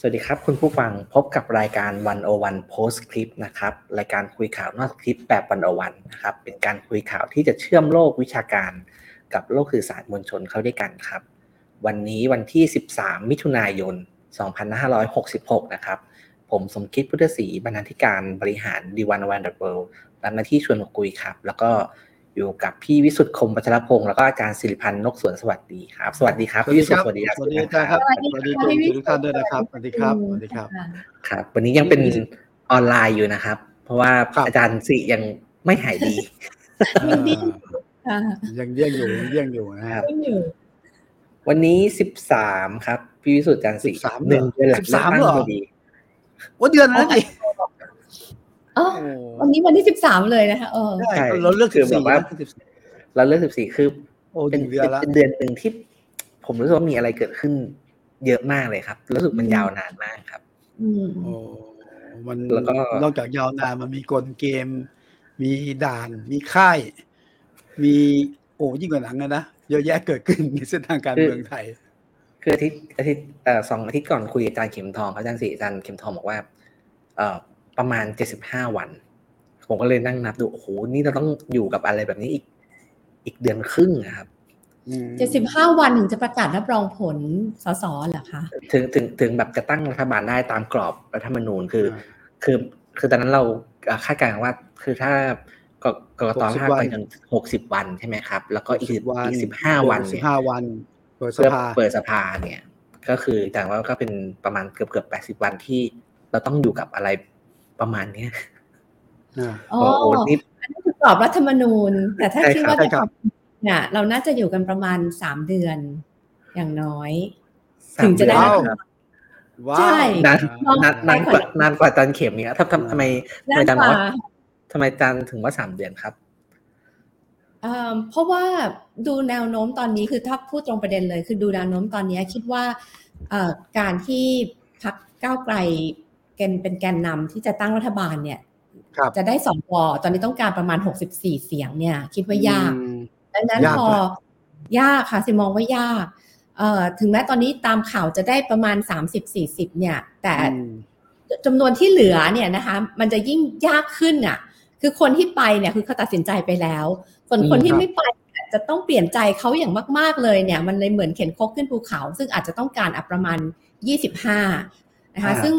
สวัสดีครับ คุณผู้ฟังพบกับรายการ101 Postscript นะครับรายการคุยข่าวนอกสคริปต์แบบวันโอวันนะครับเป็นการคุยข่าวที่จะเชื่อมโลกวิชาการ กับโลกสื่อสารมวลชนเข้าด้วยกันครับ วันนี้วันที่ 13 มิถุนายน 2566 นะครับ ผมสมคิดพุทธศรีบรรณาธิการบริหาร The101.world รับหน้าที่ชวนมาคุยครับ แล้วก็ อยู่กับพี่วิสุทธิ์คมวัชรพงศ์แล้วก็อาจารย์สิริพรรณ นกสวนสวัสดีครับ สวัสดีครับพี่วิสุทธิ์สวัสดีครับสวัสดีครับสวัสดีทุกท่านด้วยนะครับสวัสดีครับสวัสดีครับครับ วันนี้ยังเป็นออนไลน์อยู่นะครับ เพราะว่าอาจารย์สิยังไม่หายดียังเยี่ยงอยู่ยังเยี่ยงอยู่นะครับวันนี้สิบสามครับ พี่วิสุทธ์อาจารย์สิหนึ่งเดือนหลังสามเหรอพอดีว่าเดือนนั้นดิ อ๋อวันนี้วันที่สิบสามเลยนะคะเออใช่เราเลือกคืสิอบแบบสี่ว่านะสิบสี่เราเลือกสิบสี่คือโอ้เป็นหนึ่งเดือนละเป็นเดือนหนึ่งที่ผมรู้สึกว่ามีอะไรเกิดขึ้น เยอะมากเลยครับรู้สึกมันยาวนานมากครับ อืมโอ้มันแล้วก็นอกจากยาวนานมันมีกลเกม มีด่าน มีค่าย มีโอ้ยิ่งกว่าหนังอะนะเยอะแยะเกิดขึ้นในเส้นทางการเมืองไทย คืออาทิตย์อาทิตย์เอ่อสองอาทิตย์ก่อนคุยกับอาจารย์เข็มทองเขาอาจารย์สิอาจารย์เข็มทองบอกว่าเอ่อ ประมาณเจ็ดสิบห้าวัน ผมก็เลยนั่งนับดูโอ้โหนี่เราต้องอยู่กับอะไรแบบนี้อีก อีกเดือนครึ่งนะครับเจ็ดสิบห้าวันถึงจะประกาศรับรองผลสสเหรอคะถึงถึงถึงแบบจะตั้งรัฐบาลได้ตามกรอบรัฐธรรมนูญคืออ่าคือคือตอนนั้นเราอ่าคาดการณ์ว่าคือถ้ากกกต60ลากวันไปจนหกสิบวันใช่ไหมครับ แล้วก็อีก60วันอีกสิบห้าวันสิเนี่บยห้าวันเปิดสเพื่อภาเปิดสภาเนี่ย ก็คือแต่ว่าก็เป็นประมาณเกือบเกือบแปดสิบวันที่เราต้องอยู่กับอะไร ประมาณเนี้ยอ่าอ๋อโอ้โหนี่อันนั้นคือกรอบรัฐธรรมนูญ แต่ถ้าใช่คิดครับว่าใช่จะครับทำเนี่ยเราน่าจะอยู่กันประมาณสามเดือน อย่างน้อยสามถึงจะได้เดือนว้าวครับว้าใช่วนานนานนานกว่านานกว่าอาจารย์เข็มเนี่ยทำทำทำไมทำนาไมนอาจารย์กบอกว่าว่าทำไมอาจารย์ถึงว่าสามเดือนครับเอ่อเพราะว่าดูแนวโน้มตอนนี้คือถ้าพูดตรงประเด็นเลย คือดูแนวโน้มตอนนี้คิดว่าเอ่อการที่พักก้าวไกล แกนเป็นแกนนำที่จะตั้งรัฐบาลเนี่ยครับจะได้สวตอนนี้ต้องการประมาณ 64 เสียงเนี่ย คิดว่ายากอืมดังนั้นยากพอนะยากค่ะสิมองว่ายากเอ่อถึงแม้ตอนนี้ตามข่าวจะได้ประมาณ 30-40 เนี่ย แต่อืมจำนวนที่เหลือเนี่ยนะคะ มันจะยิ่งยากขึ้นอะ คือคนที่ไปเนี่ยคือเขาตัดสินใจไปแล้วส่วนคนอืมที่ครับไม่ไปเนี่ยจะต้องเปลี่ยนใจเขาอย่างมาก ๆเลยเนี่ย มันเลยเหมือนเข็นคกขึ้นภูเขา ซึ่งอาจจะต้องการอะประมาณ 25 นะคะอ่าซึ่ง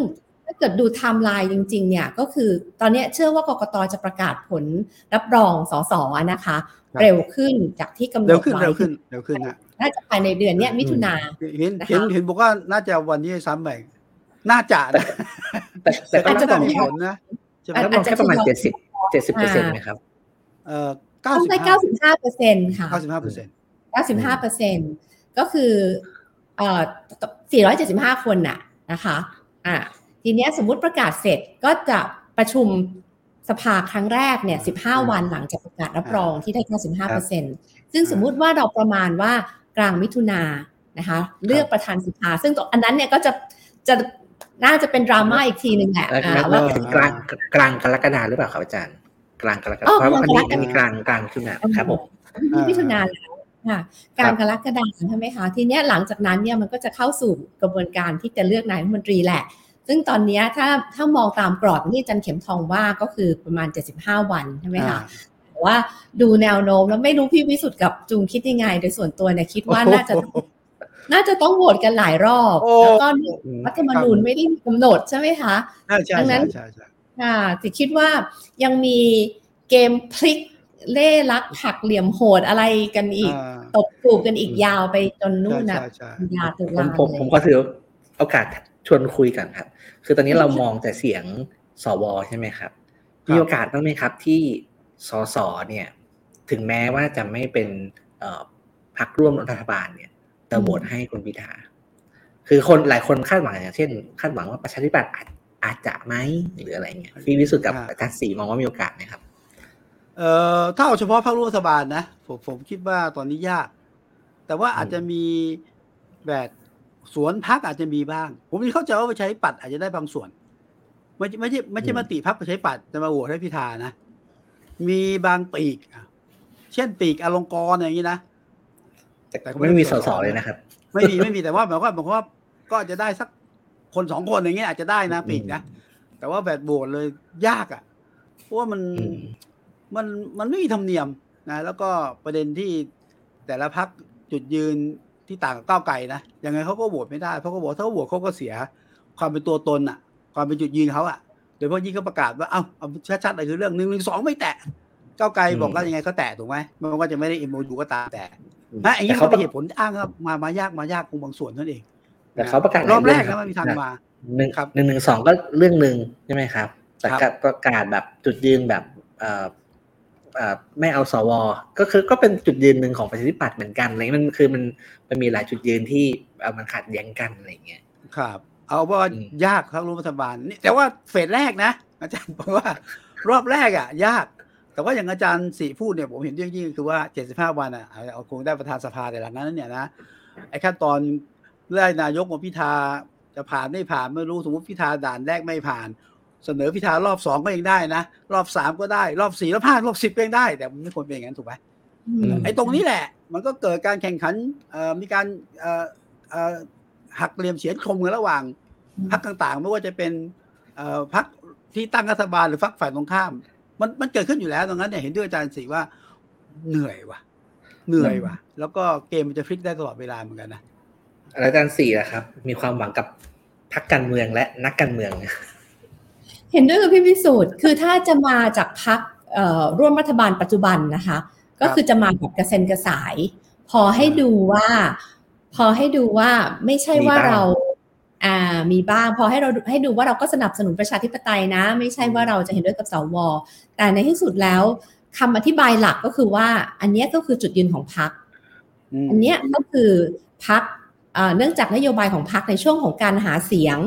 ถ้าเกิดดูไทม์ไลน์จริงๆเนี่ยก็คือตอนเนี้ยเชื่อว่ากกตจะประกาศผลรับรองสสนะคะ เร็วขึ้นจากที่กำหนเร็วดขึ้นไว้เร็วขึ้นเร็วขึ้นฮะน่าจะภายในเดือนเนี้ยมิถุนาเห็นนะคะเห็นเห็นบอกว่าน่าจะวันนี้ซ้ำไปน่าจะนะแต่แต่ก็อาจรัจะบต้รอองมีแค่ผลนะใช่ไหมรับรองแค่ประมาณอาจเจ็จะดสิบเจ็ดสิบเปอร์เซ็นต์ไหมครับเอ่อเก้าต้องสิบได้ห้า95เปอร์เซ็นต์ค่ะเก้าสิบห้าเปอร์เซ็นต์95เปอร์เซ็นต์ก็คือเอ่อ475คนน่ะนะคะ อะ ทีเนี้ยสมมุติประกาศเสร็จก็จะประชุมสภาครั้งแรกเนี่ย15 วันหลังจากประกาศรับรองที่ได้95เปอร์เซ็นต์ซึ่งสมมุติว่าเราประมาณว่ากลางมิถุนานะคะ เลือกประธานสภา ซึ่งตรงอันนั้นเนี่ยก็จะจะน่าจะเป็นดราม่าอีกทีหนึ่งแหละแล้วอ่าแล้วว่าถึงกลางกลางกรกฎาหรือเปล่าครับอาจารย์ กลางกรกฎาอ๋อเพราะว่าอันนี้กลางกรกฎาอันนี้กลางกลางขึ้นนะครับผมมิถุนาแล้วค่ะกลางกรกฎาคมใช่ไหมคะทีเนี้ยหลังจากนั้นเนี่ยมันก็จะเข้าสู่กระบวนการที่จะเลือกนายกรัฐมนตรีแหละ ซึ่งตอนเนี้ยถ้าถ้ามองตามกรอบที่อาจันเข็มทองว่าก็คือประมาณ 75 วันใช่ไหมคะแต่ว่าดูแนวโน้มแล้วไม่รู้พี่วิสุทธ์กับจุงคิดยังไง โดยส่วนตัวเนี่ยคิดว่าน่าจะน่าจะต้องโหวตกันหลายรอบโอ้แล้วก็อืมรัฐธรรมนูญไม่ได้มีกำหนดใช่ไหมคะใช่ใช่ดังนั้ใช่นใช่ใช่ค่ะแต่คิดว่ายังมีเกมพลิกเล่ลักหักเหลี่ยมโหดอะไรกันอีกาตบจูบกันอีกยาวไปจนนู่นนะใช่ใช่กันยาตุผมลาผมเลยผมก็ถือโอกาสชวนคุยกันครับ คือตอนนี้เรามองแต่เสียงสวใช่ไหมครับ มีโอกาสบ้างไหมครับที่สสเนี่ย ถึงแม้ว่าจะไม่เป็นเอ่อพรรคร่วมรัฐบาลเนี่ยแต่โหวตให้คุณพิธาคือคนหลายคนคาดหวังอย่างเช่น คาดหวังว่าประชาธิปัตย์อาจอาจจะไหมหรืออะไรเงี้ยพี่วิสุทธ์กับอ่าอาจารย์ศรีมองว่ามีโอกาสไหมครับ เอ่อถ้าเอาเฉพาะพรรคร่วมรัฐบาลนะผมผมคิดว่าตอนนี้ยาก แต่ว่าอาจจะมีแบบ สวนพักอาจจะมีบ้าง ผมเข้าใจว่าประชาธิปัตย์อาจจะได้บางส่วน ไม่ใช่ไม่ใช่ไม่ใช่อืมมติพักประชาธิปัตย์จะมาโหวตให้พิธานะ มีบางปีกอะเช่นปีกอลงกรณ์อย่างนี้นะแต่แต่ก็ไม่มีไม่สได้สสสเลยนะครับ ไม่มีไม่มีแต่ว่าหมายความว่าหมายความว่าก็อาจจะได้สักคนสองคนอย่างเงี้ยอาจจะได้นะปีกนะแต่ว่าแบบโหวตเลยยากอะเพราะว่ามันอืมมันมันไม่มีธรรมเนียมนะแล้วก็ประเด็นที่แต่ละพักจุดยืน ที่ต่างกับก้าวไกลนะยังไงเขาก็โหวตไม่ได้เพราะเขาบอกถ้าเขาโหวตเขาก็เสียความเป็นตัวตนอะความเป็นจุดยืนเขาอะโดยเฉพาะยิ่งเขาประกาศว่าเอ้าเอาชัดๆเลยคือเรื่องหนึ่งหนึ่งสองไม่แตะก้าวไกลบอกว่ายังไงก็แตะถูกไหมไมันว่าจะไม่ได้เอ็มโอก็ตามแต่นะอย่างนี้แต่เขาเขาเป็นเหตุผลอ้างว่ามามายากมายากคงบางส่วนเท่านั้นเอง แต่เขาประกาศรอบแรกหลายนะเงมันมีทางมาหนึ่งครับหนึ่งหนึ่งสองก็เรื่องหนึ่งใช่ไหมครับ แต่ครับการประกาศแบบจุดยืนแบบเอ่อเอ่อ ไม่เอาสวก็คือก็เป็นจุดยืนหนึ่งของประชาธิปัตย์เหมือนกันอะไรเงี้ยมันคือมันมันมีหลายจุดยืนที่เอ่อมันขัดแย้งกันอะไรเงี้ยครับ เอาว่าอืมยากทั้งรัฐบาลนี่แต่ว่าเฟสแรกนะ อาจารย์บอกว่ารอบแรกอะ ยาก แต่ว่าอย่างอาจารย์สีพูดเนี่ยผมเห็นด้วยยิ่งคือว่า 75 วันอะเอาเอาคงได้ประธานสภาแต่หลังนั้นเนี่ยนะไอ้ขั้นตอนเลื่อยนายกมาพิธาจะผ่านไม่ผ่านไม่รู้สมมติพิธาด่านแรกไม่ผ่าน เสนอพิธารอบสองก็ยังได้นะ รอบสามก็ได้ รอบสี่แล้วผ่านรอบสิบก็ยังได้ แต่มันไม่ควรเป็นอย่างนั้นถูกไหมอืมไอ้ตรงนี้แหละ มันก็เกิดการแข่งขันเอ่อมีการเอ่อเอ่อหักเหลี่ยมเฉียนคมกันระหว่างพรรคต่างๆ ไม่ว่าจะเป็นเอ่อพรรคที่ตั้งรัฐบาลหรือพรรคฝ่ายตรงข้าม มันมันเกิดขึ้นอยู่แล้วตรงนั้นเนี่ยเห็นด้วยอาจารย์สิว่าเหนื่อยว่ะ เหนื่อยว่ะ แล้วก็เกมมันจะพลิกได้ตลอดเวลาเหมือนกันนะอาจารย์สี่นะครับ มีความหวังกับพรรคการเมืองและนักการเมือง เห็นด้วยกับพี่พิสูจน์คือถ้าจะมาจากพักร่วมรัฐบาลปัจจุบันนะคะ ก็คือจะมาแบบกระเซ็นกระสาย พอให้ดูว่า พอให้ดูว่าไม่ใช่ว่ามีบ้างเราอ่ามีบ้างพอให้เราให้ดูว่าเราก็สนับสนุนประชาธิปไตยนะ ไม่ใช่ว่าเราจะเห็นด้วยกับสวแต่ในที่สุดแล้วคำอธิบายหลักก็คือว่า อันเนี้ยก็คือจุดยืนของพักมอันเนี้ยก็คือพักเนื่องจากนโยบายของพักในช่วงของการหาเสียง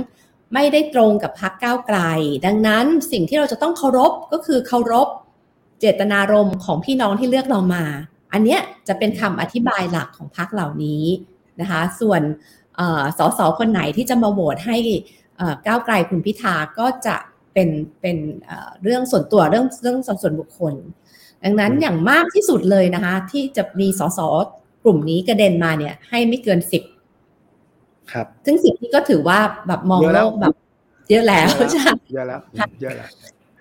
ไม่ได้ตรงกับพักก้าวไกล ดังนั้นสิ่งที่เราจะต้องเคารพก็คือเคารพเจตนารมณ์ของพี่น้องที่เลือกเรามา อันเนี้ยจะเป็นคำอธิบายหลักของพักเหล่านี้นะคะ ส่วนสสคนไหนที่จะมาโหวตให้เก้าวไกลคุณพิธาก็จะเป็นเป็นเรื่องส่วนตัวเรื่องเรื่องส่วนบุคคล ดังนั้นอย่างมากที่สุดเลยนะคะ ที่จะมีสสกลุ่มนี้กระเด็นมาเนี่ยให้ไม่เกินสิบ ครับ ซึ่งสิบนี่ก็ถือว่าแบบมองเยอะแล้โลวกแบบเยอะแล้วใช่เยอะแล้วเยอะแล้ว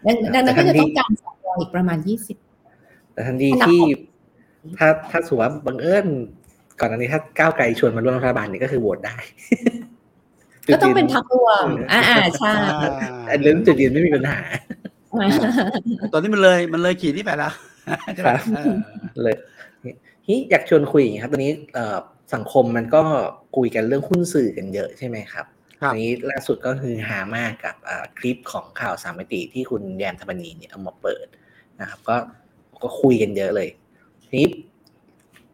ดังดังนั้นแต่ก็ทันจะทีต้องการสวอีกประมาณยี่สิบแต่ทันทีอันดับที่หกถ้าถ้าสมมติว่าบังเอิญก่อนอันนี้ถ้าก้าวไกลชวนมาร่วมรัฐบาลนี่ก็คือโหวตได้ ก็ต้องเป็นพักรวม อ่าอ่าใช่อันเรื่องจุดยืนไม่มีปัญหา ตอนนี้มันเลยมันเลยขีดที่ไปแล้วใช่ไหมครับเออเลยนี่อยากชวนคุยอย่างนี้ครับตอนนี้เอ่อ สังคมมันก็คุยกันเรื่องหุ้นสื่อกันเยอะใช่ไหมครับครับอันนี้ล่าสุดก็คือหามากกับอ่าคลิปของข่าวสามมิติที่คุณแยมธรรมนีเนี่ยเอามาเปิดนะครับ ก็ก็คุยกันเยอะเลยทีนี้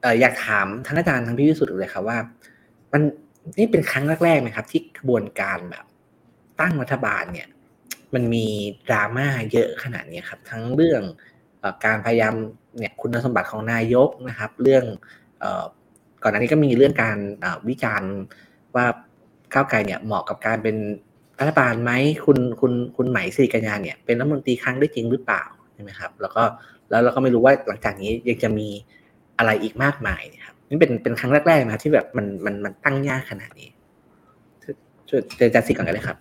เอ่ออยากถามทั้งอาจารย์ทั้งพี่วิสุทธิ์เลยครับว่า มันนี่เป็นครั้งแรกๆไหมครับ ที่กระบวนการแบบ ตั้งรัฐบาลเนี่ย มันมีดราม่าเยอะขนาดนี้ครับ ทั้งเรื่องเออการพยายามเนี่ยคุณสมบัติของนายกนะครับ เรื่องเออ ก่อนหน้านี้ก็มีเรื่องการวิจารณ์ว่าก้าวไกลเนี่ยเหมาะกับการเป็นรัฐบาลไหมคุณคุณคุณไหมสิริกัญญาเนี่ยเป็นรัฐมนตรีครั้งได้จริงหรือเปล่าใช่ไหมครับ แล้วก็แล้วเราก็ไม่รู้ว่าหลังจากนี้ยังจะมีอะไรอีกมากมายนะครับนี่เป็นเป็นครั้งแรกๆนะที่แบบมันมันมันตั้งยากขนาดนี้ช่วยเจจัดสิก่อนกันเลยครับ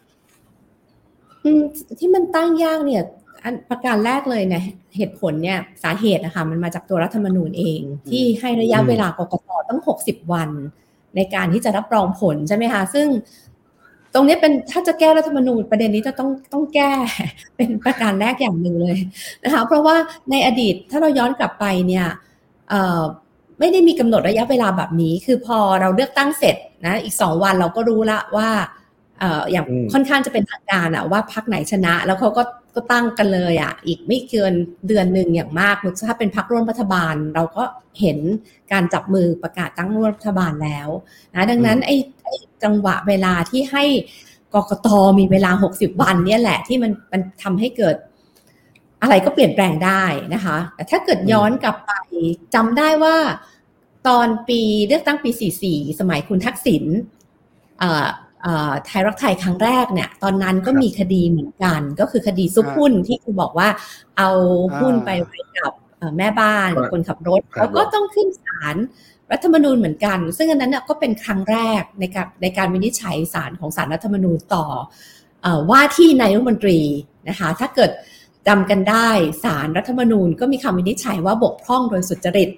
ที่มันตั้งยากเนี่ย อันประการแรกเลยเนี่ยเหตุผลเนี่ยสาเหตุนะคะมันมาจากตัวรัฐธรรมนูญเอง ที่ให้ระยะอืมเวลากกตตั้ง 60 วัน ในการที่จะรับรองผลใช่ไหมคะซึ่งตรงนี้เป็นถ้าจะแก้รัฐธรรมนูญประเด็นนี้จะต้องต้องแก้เป็นประการแรกอย่างหนึ่งเลยนะคะเพราะว่าในอดีตถ้าเราย้อนกลับไปเนี่ยเอ่อไม่ได้มีกำหนดระยะเวลาแบบนี้ คือพอเราเลือกตั้งเสร็จนะอีกสองวันเราก็รู้ละว่าเอ่ออย่างอืมค่อนข้างจะเป็นทางการอะว่าพักไหนชนะ แล้วเขาก็ ก็ตั้งกันเลยอะอีกไม่เกินเดือนหนึ่งอย่างมากถ้าเป็นพักร่วมรัฐบาล เราก็เห็นการจับมือประกาศตั้งร่วมรัฐบาลแล้วนะดังนั้นไอ้ไอ้จังหวะเวลาที่ให้กกตมีเวลา 60 วันเนี่ยแหละที่มันมันทำให้เกิดอะไรก็เปลี่ยนแปลงได้นะคะ แต่ถ้าเกิดย้อนกลับไปจำได้ว่าตอนปีเลือกตั้งปี 44 สมัยคุณทักษิณเอ่อเอ่อ ไทยรักไทยครั้งแรกเนี่ย ตอนนั้นก็ครับมีคดีเหมือนกัน ก็คือคดีซุกหุ้นที่คุณบอกว่าเอาหุ้นอ่าไปไว้กับเอ่อแม่บ้านกับคนขับรถครับแล้วก็ต้องขึ้นศาลรัฐธรรมนูญเหมือนกัน ซึ่งอันนั้นก็เป็นครั้งแรกในการในการวินิจฉัยสารของสารรัฐธรรมนูญต่อว่าที่นายกรัฐมนตรีนะคะ ถ้าเกิดจำกันได้สารรัฐธรรมนูญก็มีคำวินิจฉัยว่าบกพร่องโดยสุจริต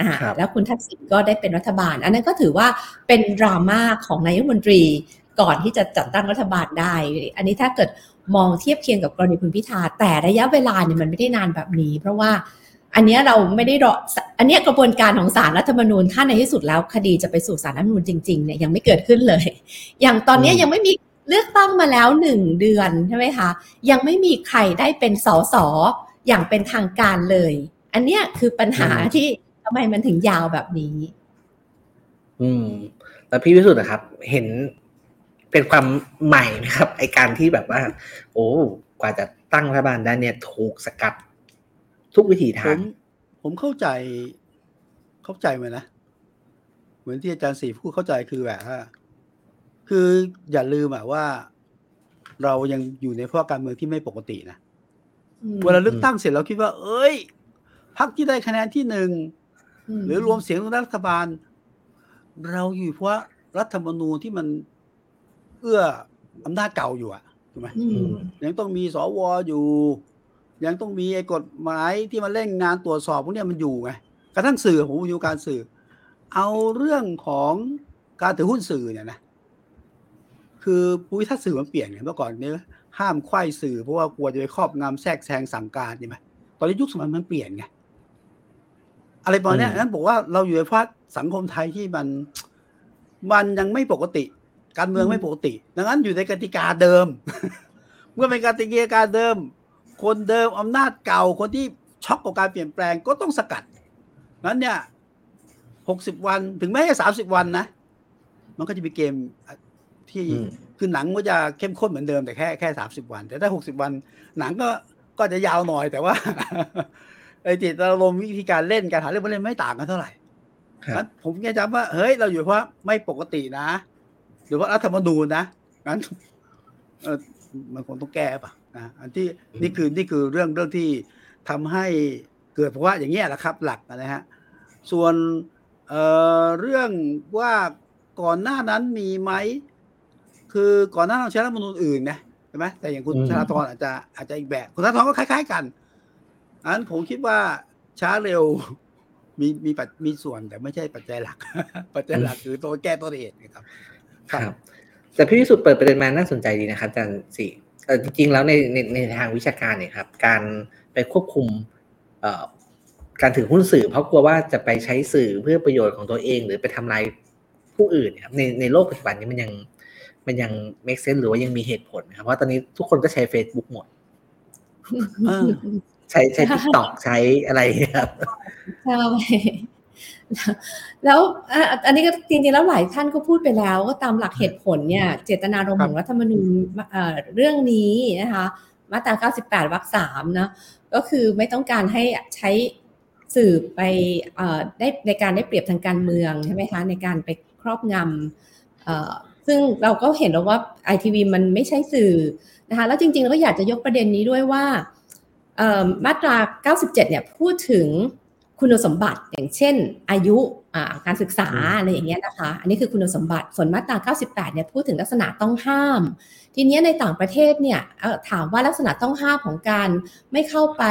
อ่าแล้วคุณทักษิณก็ได้เป็นรัฐบาล อันนั้นก็ถือว่าเป็นดราม่าของนายกรัฐมนตรี ก่อนที่จะจัดตั้งรัฐบาลได้ อันนี้ถ้าเกิดมองเทียบเคียงกับกรณีคุณพิธา แต่ระยะเวลาเนี่ยมันไม่ได้นานแบบนี้ เพราะว่าอันนี้เราไม่ได้รอ อันนี้กระบวนการของศาลรัฐธรรมนูญถ้าในที่สุดแล้วคดีจะไปสู่ศาลรัฐธรรมนูญจริงๆเนี่ยยังไม่เกิดขึ้นเลย อย่างตอนนี้ยังไม่มีเลือกตั้งมาแล้วหนึ่งเดือนใช่ไหมคะ ยังไม่มีใครได้เป็นสสอย่างเป็นทางการเลย อันเนี้ยคือปัญหาที่ทำไมมันถึงยาวแบบนี้ อืม แล้วพี่วิสุทธ์นะครับ เห็น เป็นความใหม่นะครับไอการที่แบบว่า โอ้กว่าจะตั้งรัฐบาลได้เนี่ยถูกสกัดทุกวิธีทาง ผมเข้าใจ เข้าใจไหมนะ เหมือนที่อาจารย์สีพูดเข้าใจคือแบบว่าคืออย่าลืมอะว่า เรายังอยู่ในภาวะการเมืองที่ไม่ปกตินะเวลาเลือกตั้งเสร็จเราคิดว่า เอ้ยพรรคที่ได้คะแนนที่หนึ่งหรือรวมเสียงของรัฐบาล เราอยู่เพราะรัฐธรรมนูญที่มัน เอื้ออำนาจเก่าอยู่อะถูกไหมยังต้องมีสวอยู่ ยังต้องมีไอ้กฎหมายที่มาเล่นงานตรวจสอบพวกนี้มันอยู่ไงกระทั่งสื่อผมอยู่การสื่อ เอาเรื่องของการถือหุ้นสื่อเนี่ยนะคือภูมิทัศน์สื่อมันเปลี่ยนไงเมื่อก่อนเนี้ยห้ามไข้สื่อเพราะว่ากลัวจะไปครอบงำแทรกแซงสั่งการใช่ไหมตอนนี้ยุคสมัยมันเปลี่ยนไงอะไรประมาณนี้นั้นบอกว่าเราอยู่ในภาวะสังคมไทยที่มัน มันยังไม่ปกติ การเมืองไม่ปกติ ดังนั้นอยู่ในกติกาเดิม เมื่อเป็นกติกาเดิม คนเดิมอำนาจเก่าคนที่ช็อกกับการเปลี่ยนแปลงก็ต้องสกัดนั้นเนี่ยหกสิบวันถึงแม้จะสามสิบวันนะ มันก็จะมีเกมที่คือหนังก็จะเข้มข้นเหมือนเดิมแต่แค่แค่สามสิบวัน แต่ถ้าหกสิบวันหนังก็ก็จะยาวหน่อยแต่ว่าไอ้จิตอารมณ์วิธีการเล่นการหาเรื่องมาเล่นไม่ต่างกันเท่าไหร่ผมแค่จำว่าเฮ้ยเราอยู่เพราะไม่ปกตินะห รือว่ารัฐธรรมนูญนะงั้นเออมันคงต้องแก้ป่ะนะอันที่นี่คือนี่คือเรื่องเรื่องที่ทำให้เกิดเพราะว่าอย่างเงี้ยแหละครับ หลักนะฮะส่วนเอ่อเรื่องว่าก่อนหน้านั้นมีไหมคือก่อนหน้าเราใช้รัฐมนูญอื่นนะใช่ไหมแต่อย่างคุณธนาธรอาจจะอาจจะอีกแบบคุณธนาธรก็คล้าย ๆกันอันผมคิดว่าช้าเร็วมีมีปัจมีส่วนแต่ไม่ใช่ปัจจัยหลัก ปัจจัยหลักคือตัวแก้ตัวเหตุนะครับ ครับ แต่พี่วิสุทธิ์เปิดประเด็นมาน่าสนใจดีนะครับอาจารย์สี่เออจริงๆแล้วในในในทางวิชาการเนี่ยครับ การไปควบคุมเอ่อการถือหุ้นสื่อ เพราะกลัวว่าจะไปใช้สื่อเพื่อประโยชน์ของตัวเอง หรือไปทำลายผู้อื่นครับในในโลกปัจจุบันนี้มันยังมันยัง make sense หรือว่ายังมีเหตุผลครับเพราะตอนนี้ทุกคนก็ใช้ Facebook หมดใช้ใช้ TikTok ใช้อะไรครับใช่ แล้วอันนี้ก็จริงๆแล้วหลายท่านก็พูดไปแล้ว ก็ตามหลักเหตุผลเนี่ย เจตนารมณ์ของรัฐธรรมนูญเรื่องนี้นะคะ มาตรา 98 วรรคสามนะก็คือไม่ต้องการให้ใช้สื่อไปได้ในการได้เปรียบทางการเมืองใช่ไหมคะ ในการไปครอบงำซึ่งเราก็เห็นแล้วว่าไอทีวีมันไม่ใช่สื่อนะคะแล้วจริงๆเราก็อยากจะยกประเด็นนี้ด้วยว่ามาตรา 97 เนี่ยพูดถึง คุณสมบัติอย่างเช่น อายุการศึกษาอะไรอย่างเงี้ยนะคะ อันนี้คือคุณสมบัติส่วนมาตรา98เนี่ยพูดถึงลักษณะต้องห้าม ทีนี้ในต่างประเทศเนี่ยถามว่าลักษณะต้องห้ามของการไม่เข้าไป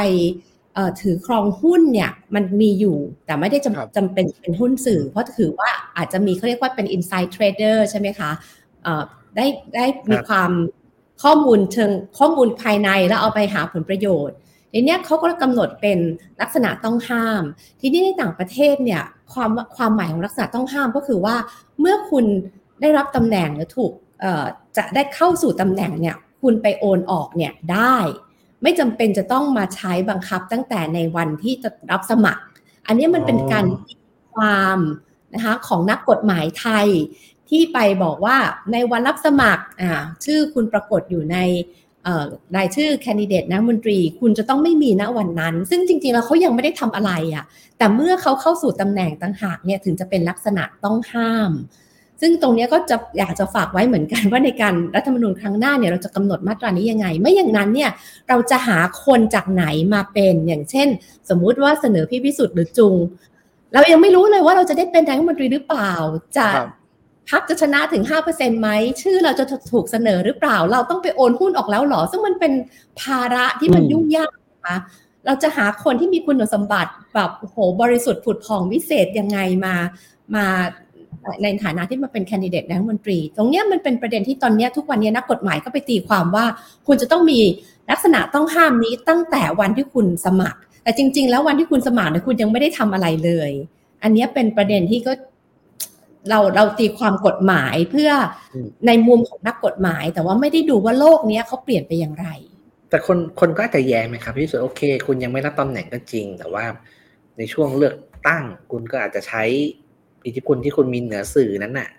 ถือครองหุ้นเนี่ยมันมีอยู่แต่ไม่ได้จำจำเป็นเป็นหุ้นสื่อ เพราะถือว่าอาจจะมีเขาเรียกว่าเป็น inside trader ใช่ไหมคะได้ได้มีความข้อมูลเชิงข้อมูลภายในแล้วเอาไปหาผลประโยชน์ ทีนี้เขาก็กำหนดเป็นลักษณะต้องห้าม ทีนี้ในต่างประเทศเนี่ยความความหมายของลักษณะต้องห้ามก็คือว่า เมื่อคุณได้รับตำแหน่งหรือถูกจะได้เข้าสู่ตำแหน่งเนี่ยคุณไปโอนออกเนี่ยได้ ไม่จำเป็นจะต้องมาใช้บังคับตั้งแต่ในวันที่จะรับสมัคร อันนี้มันเป็นการความนะคะของนักกฎหมายไทยที่ไปบอกว่าในวันรับสมัครอ่าชื่อคุณปรากฏอยู่ใน รายชื่อแคนดิเดตนะมนตรี คุณจะต้องไม่มีณวันนั้น ซึ่งจริงๆแล้วเขายังไม่ได้ทำอะไรอะ่ะ แต่เมื่อเขาเข้าสู่ตำแหน่งต่างหากเนี่ยถึงจะเป็นลักษณะต้องห้าม ซึ่งตรงนี้ก็จะอยากจะฝากไว้เหมือนกันว่าในการรัฐธรรมนูญครั้งหน้าเนี่ยเราจะกำหนดมาตรานี้ยังไง ไม่อย่างนั้นเนี่ยเราจะหาคนจากไหนมาเป็นอย่างเช่น สมมุติว่าเสนอพี่พิสุทธิ์หรือจุง เรายังไม่รู้เลยว่าเราจะได้เป็นนายกรัฐมนตรีหรือเปล่าจะ พักจะชนะถึงห้าเปอร์เซ็นไหม ชื่อเราจะถูกเสนอหรือเปล่า เราต้องไปโอนหุ้นออกแล้วเหรอ ซึ่งมันเป็นภาระที่มันอืมยุ่งยากนะคะเราจะหาคนที่มีคุณสมบัติแบบโอ้โหบริสุทธิ์ผุดผ่องวิเศษยังไงมามาในฐานะที่มาเป็นแคนดิเดตนายกรัฐมนตรี ตรงเนี้ยมันเป็นประเด็นที่ตอนเนี้ยทุกวันเนี้ยนักกฎหมายก็ไปตีความว่า คุณจะต้องมีลักษณะต้องห้ามนี้ตั้งแต่วันที่คุณสมัคร แต่จริง ๆ แล้ววันที่คุณสมัครเนี่ยคุณยังไม่ได้ทำอะไรเลย อันเนี้ยเป็นประเด็นที่ก็ เราเราตีความกฎหมายเพื่ออมในมุมของนักกฎหมาย แต่ว่าไม่ได้ดูว่าโลกเนี้ยเขาเปลี่ยนไปอย่างไร แต่คนคนก็อาจจะแย้งไหมครับพี่สุดโอเค คุณยังไม่รับตำแหน่งก็จริง แต่ว่าในช่วงเลือกตั้งคุณก็อาจจะใช้อิทธิพลที่คุณมีเหนือสื่อนั้นน่ะ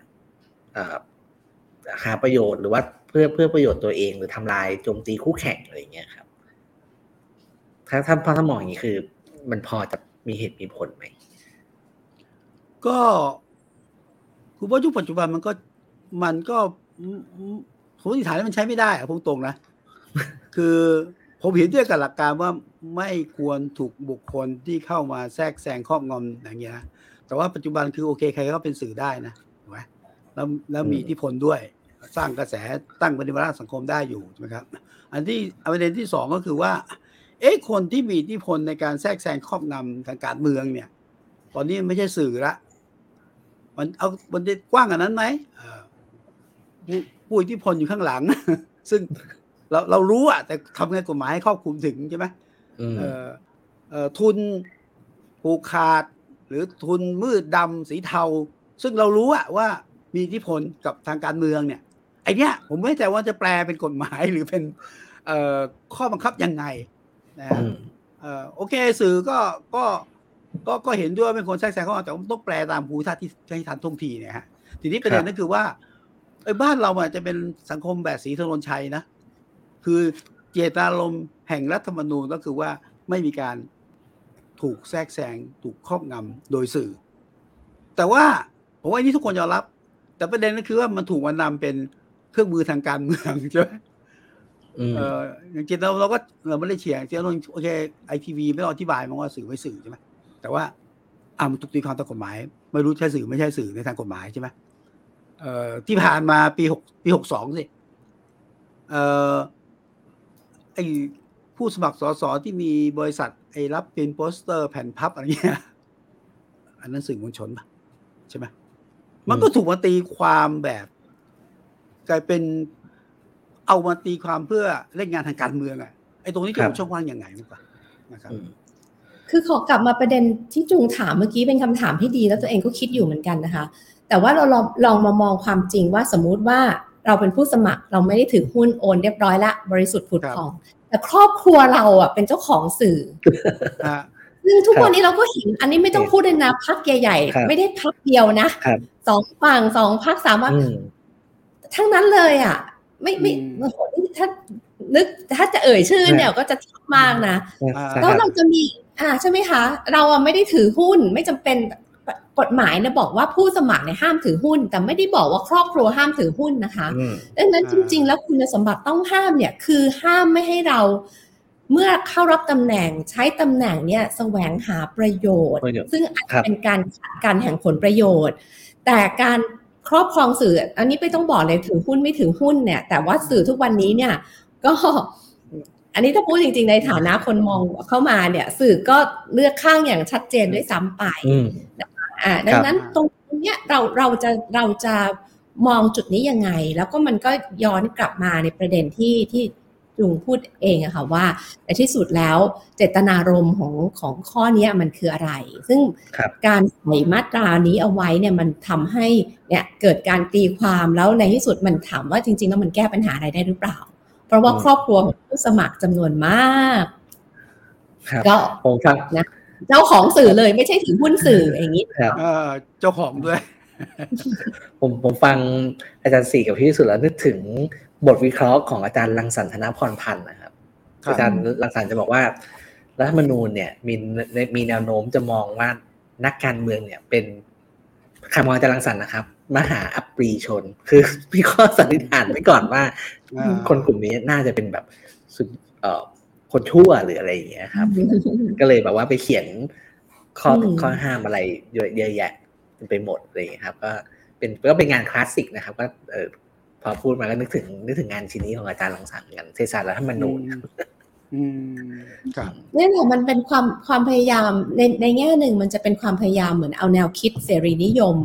เอ่อหาประโยชน์หรือว่าเพื่อเพื่อประโยชน์ตัวเอง หรือทำลายโจมตีคู่แข่งอะไรอย่างเงี้ยครับ ถ้าถ้าพอถ้ามองอย่างนี้คือ มันพอจะมีเหตุมีผลไหมก็ คือว่ายุคปัจจุบันมันก็มันก็อืมอืมผมอธิษฐานว่ามันใช้ไม่ได้อะพูดตรงนะ คือผมเห็นด้วยกับหลักการว่าไม่ควรถูกบุคคลที่เข้ามาแทรกแซงครอบงำอย่างเงี้ยนะแต่ว่าปัจจุบันคือโอเคใครก็เป็นสื่อได้นะถูกไหมแล้วแล้วมีอืมอิทธิพลด้วย สร้างกระแสตั้งปฏิวัติสังคมได้อยู่ใช่ไหมครับ อันที่ประเด็นที่สองก็คือว่า เอ๊ะคนที่มีอิทธิพลในการแทรกแซงครอบงำทางการเมืองเนี่ย ตอนนี้มันไม่ใช่สื่อละ มันเอามันจะกว้างกว่านั้นไหมเอ่อผู้ผู้อิทธิพลอยู่ข้างหลัง ซึ่งเราเรารู้อะแต่ทำไงกฎหมายให้ครอบคลุมถึงใช่ไหมอืมเอ่อเอ่อทุนผูกขาด หรือทุนมืดดำสีเทา ซึ่งเรารู้อะว่ามีอิทธิพลกับทางการเมืองเนี่ยไอเนี้ยผมไม่แน่ใจว่าจะแปลเป็นกฎหมายหรือเป็นเอ่อข้อบังคับยังไงนะฮะอืมเอ่อโอเคสื่อก็ก็ ก็ก็เห็นด้วยว่าเป็นคนแทรกแซงเข้ามาแต่ว่าต้องแปลตามภูมิทัศน์ที่ให้ทันท่วงทีเนี่ยฮะทีนี้ประเด็นนั่นคือว่าไอ้บ้านเราอะจะเป็นสังคมแบบสีธนนชัยนะ คือเจตนารมณ์แห่งรัฐธรรมนูญก็คือว่าไม่มีการถูกแทรกแซงถูกครอบงำโดยสื่อ แต่ว่าผมว่านี้ทุกคนยอมรับ แต่ประเด็นก็คือว่ามันถูกมันนำเป็นเครื่องมือทางการเมืองใช่ไหมอืมเอออย่างจริงเราเราก็เราไม่ได้เชียร์จริงเราโอเคไอทีวีไม่ต้องอธิบายมันว่าสื่อไม่สื่อใช่ไหม แต่ว่าอ่ามันถูกตีความตามกฎหมาย ไม่รู้ใช่สื่อไม่ใช่สื่อในทางกฎหมายใช่ไหมเอ่อที่ผ่านมาปีหกปีหกสองสิเอ่อไอผู้สมัครสสที่มีบริษัทไอรับเป็นโปสเตอร์แผ่นพับอะไรเงี้ยอันนั้นสื่อมวลชนปะใช่ไหมมันก็ถูกมาตีความแบบกลายเป็นเอามาตีความเพื่อเล่นงานทางการเมืองอะไอ้ตรงนี้จะครัเป็บนช่องว่างยังไงมั้งปะนะครับอืม คือขอกลับมาประเด็นที่จุงถามเมื่อกี้เป็นคำถามที่ดี แล้วตัวเองก็คิดอยู่เหมือนกันนะคะ แต่ว่าเราลองลองมามองความจริงว่าสมมุติว่าเราเป็นผู้สมัครเราไม่ได้ถือหุ้นโอนเรียบร้อยละบริสุทธิ์ผุดผ่อง แต่ครอบครัวเราอะเป็นเจ้าของสื่อฮะซึ่งทุกครับวันนี้เราก็เห็นอันนี้ไม่ต้องพูดเลยนะพักใหญ่ครับๆไม่ได้พักเดียวนะครับสองฝั่งสองพักสามพักอืมทั้งนั้นเลยอะ ไม่ไม่อืมโอ้โหนี่ถ้านึกถ้าจะเอ่ยชื่อเนี่ยก็จะทักมากนะอ่าใช่ก็ครับเราจะมี อ่าใช่ไหมคะ เราอะไม่ได้ถือหุ้นไม่จำเป็นกฎหมายเนี่ยบอกว่าผู้สมัครเนี่ยห้ามถือหุ้น แต่ไม่ได้บอกว่าครอบครัวห้ามถือหุ้นนะคะอืมดังนั้นอ่าจริง ๆ แล้วคุณสมบัติต้องห้ามเนี่ยคือห้ามไม่ให้เราเมื่อเข้ารับตำแหน่งใช้ตำแหน่งเนี่ยแสวงหาประโยชน์ประโยชน์ซึ่งอาจครัจะบเป็นการขัดการแห่งผลประโยชน์ แต่การครอบครองสื่อ อันนี้ไม่ต้องบอกเลยถือหุ้นไม่ถือหุ้นเนี่ย แต่ว่าสื่อทุกวันนี้เนี่ย ก็ อันนี้ถ้าพูดจริงๆในฐานะคนมองเข้ามาเนี่ย สื่อก็เลือกข้างอย่างชัดเจนด้วยซ้ำไปอืมอ่าดังนั้นตรงเนี้ยเราเราจะเราจะมองจุดนี้ยังไง แล้วก็มันก็ย้อนกลับมาในประเด็นที่ที่ลุงพูดเองอะค่ะว่าในที่สุดแล้วเจตนารมณ์ของของข้อเนี้ยมันคืออะไร ซึ่งครับการใส่มาตรานี้เอาไว้เนี่ยมันทำให้เนี่ยเกิดการตีความแล้วในที่สุดมันถามว่าจริงๆแล้วมันแก้ปัญหาอะไรได้หรือเปล่า เพราะว่าอืมครอบครัวของผู้สมัครจำนวนมากครับก็ผมฟังเจ้าของสื่อเลยไม่ใช่ถือหุ้นสื่ออย่างนี้ครับเอ่อเจ้าของด้วย ผมผมฟังอาจารย์สี่กับพี่สุดแล้วนึกถึงบทวิเคราะห์ของอาจารย์รังสรรค์ธนพรพันธ์นะครับครับอาจารย์รังสรรค์จะบอกว่ารัฐธรรมนูญเนี่ยมีมีแนวโน้มจะมองว่านักการเมืองเนี่ยเป็นคำมองอาจารย์รังสรรค์นะครับ มหาอัปรีชน คือมีข้อสันนิษฐานไว้ก่อนว่าอ่า คนกลุ่มนี้น่าจะเป็นแบบสุดเอ่อคนชั่วหรืออะไรอย่างเงี้ยครับ ก็เลยแบบว่าไปเขียนข้ออืมข้อห้ามอะไรเยอะเยอะแยะเต็มไปหมดเลยครับ ก็เป็นก็เป็นงานคลาสสิกนะครับ ก็เออพอพูดมาก็นึกถึงนึกถึงงานชิ้นนี้ของอาจารย์รังสรรค์เหมือนกันเศรษฐศาสตร์รัฐธรรมนูญครับอืมครับนี่แหละมันเป็นความความพยายามในในแง่หนึ่งมันจะเป็นความพยายามเหมือนเอาแนวคิดเสรีนิยม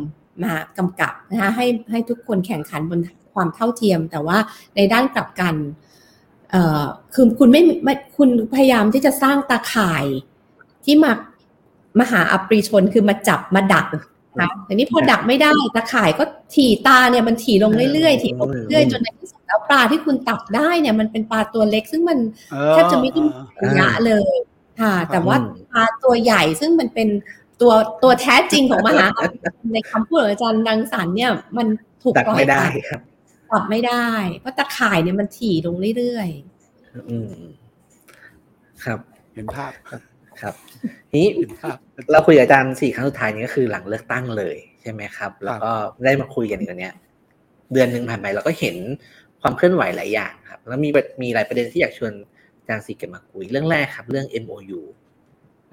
มากำกับนะคะให้ให้ทุกคนแข่งขันบน ความเท่าเทียม แต่ว่าในด้านกลับกันเอ่อคือคุณไม่ไม่คุณพยายามที่จะสร้างตาข่ายที่มามาหาอัปรีชนคือมาจับมาดักนะแต่นี้พอดักไม่ได้ตาข่ายก็ถี่ตาเนี่ยมันถี่ลงเรื่อยๆถี่ลงเรื่อยๆจนในที่สุดแล้วปลาที่คุณตักได้เนี่ยมันเป็นปลาตัวเล็ก ซึ่งมันเออแทบจะไม่ได้มีระยะเลยค่ะ แต่ว่าอืมปลาตัวใหญ่ซึ่งมันเป็นตัวตัวแท้จริงของมหาอำนาจในคำพูดของอาจารย์ดังสรรค์เนี่ย มันถูกดักปล่อยไม่ได้ป ครับปรับไม่ได้ เพราะตะข่ายเนี่ยมันถี่ลงเรื่อยอืมครับ เห็นภาพครับทีนี้เห็นภาพเราคุยกับอาจารย์สี่ครั้งสุดท้ายนี้ก็คือหลังเลือกตั้งเลยใช่ไหมครับ แล้วก็ได้มาคุยกันอีกเนี้ยเดือนหนึ่งผ่านไปเราก็เห็นความเคลื่อนไหวหลายอย่างครับ แล้วมีมีหลายประเด็นที่อยากชวนอาจารย์สี่เก็บมาคุยเรื่องแรกครับ เรื่อง MOU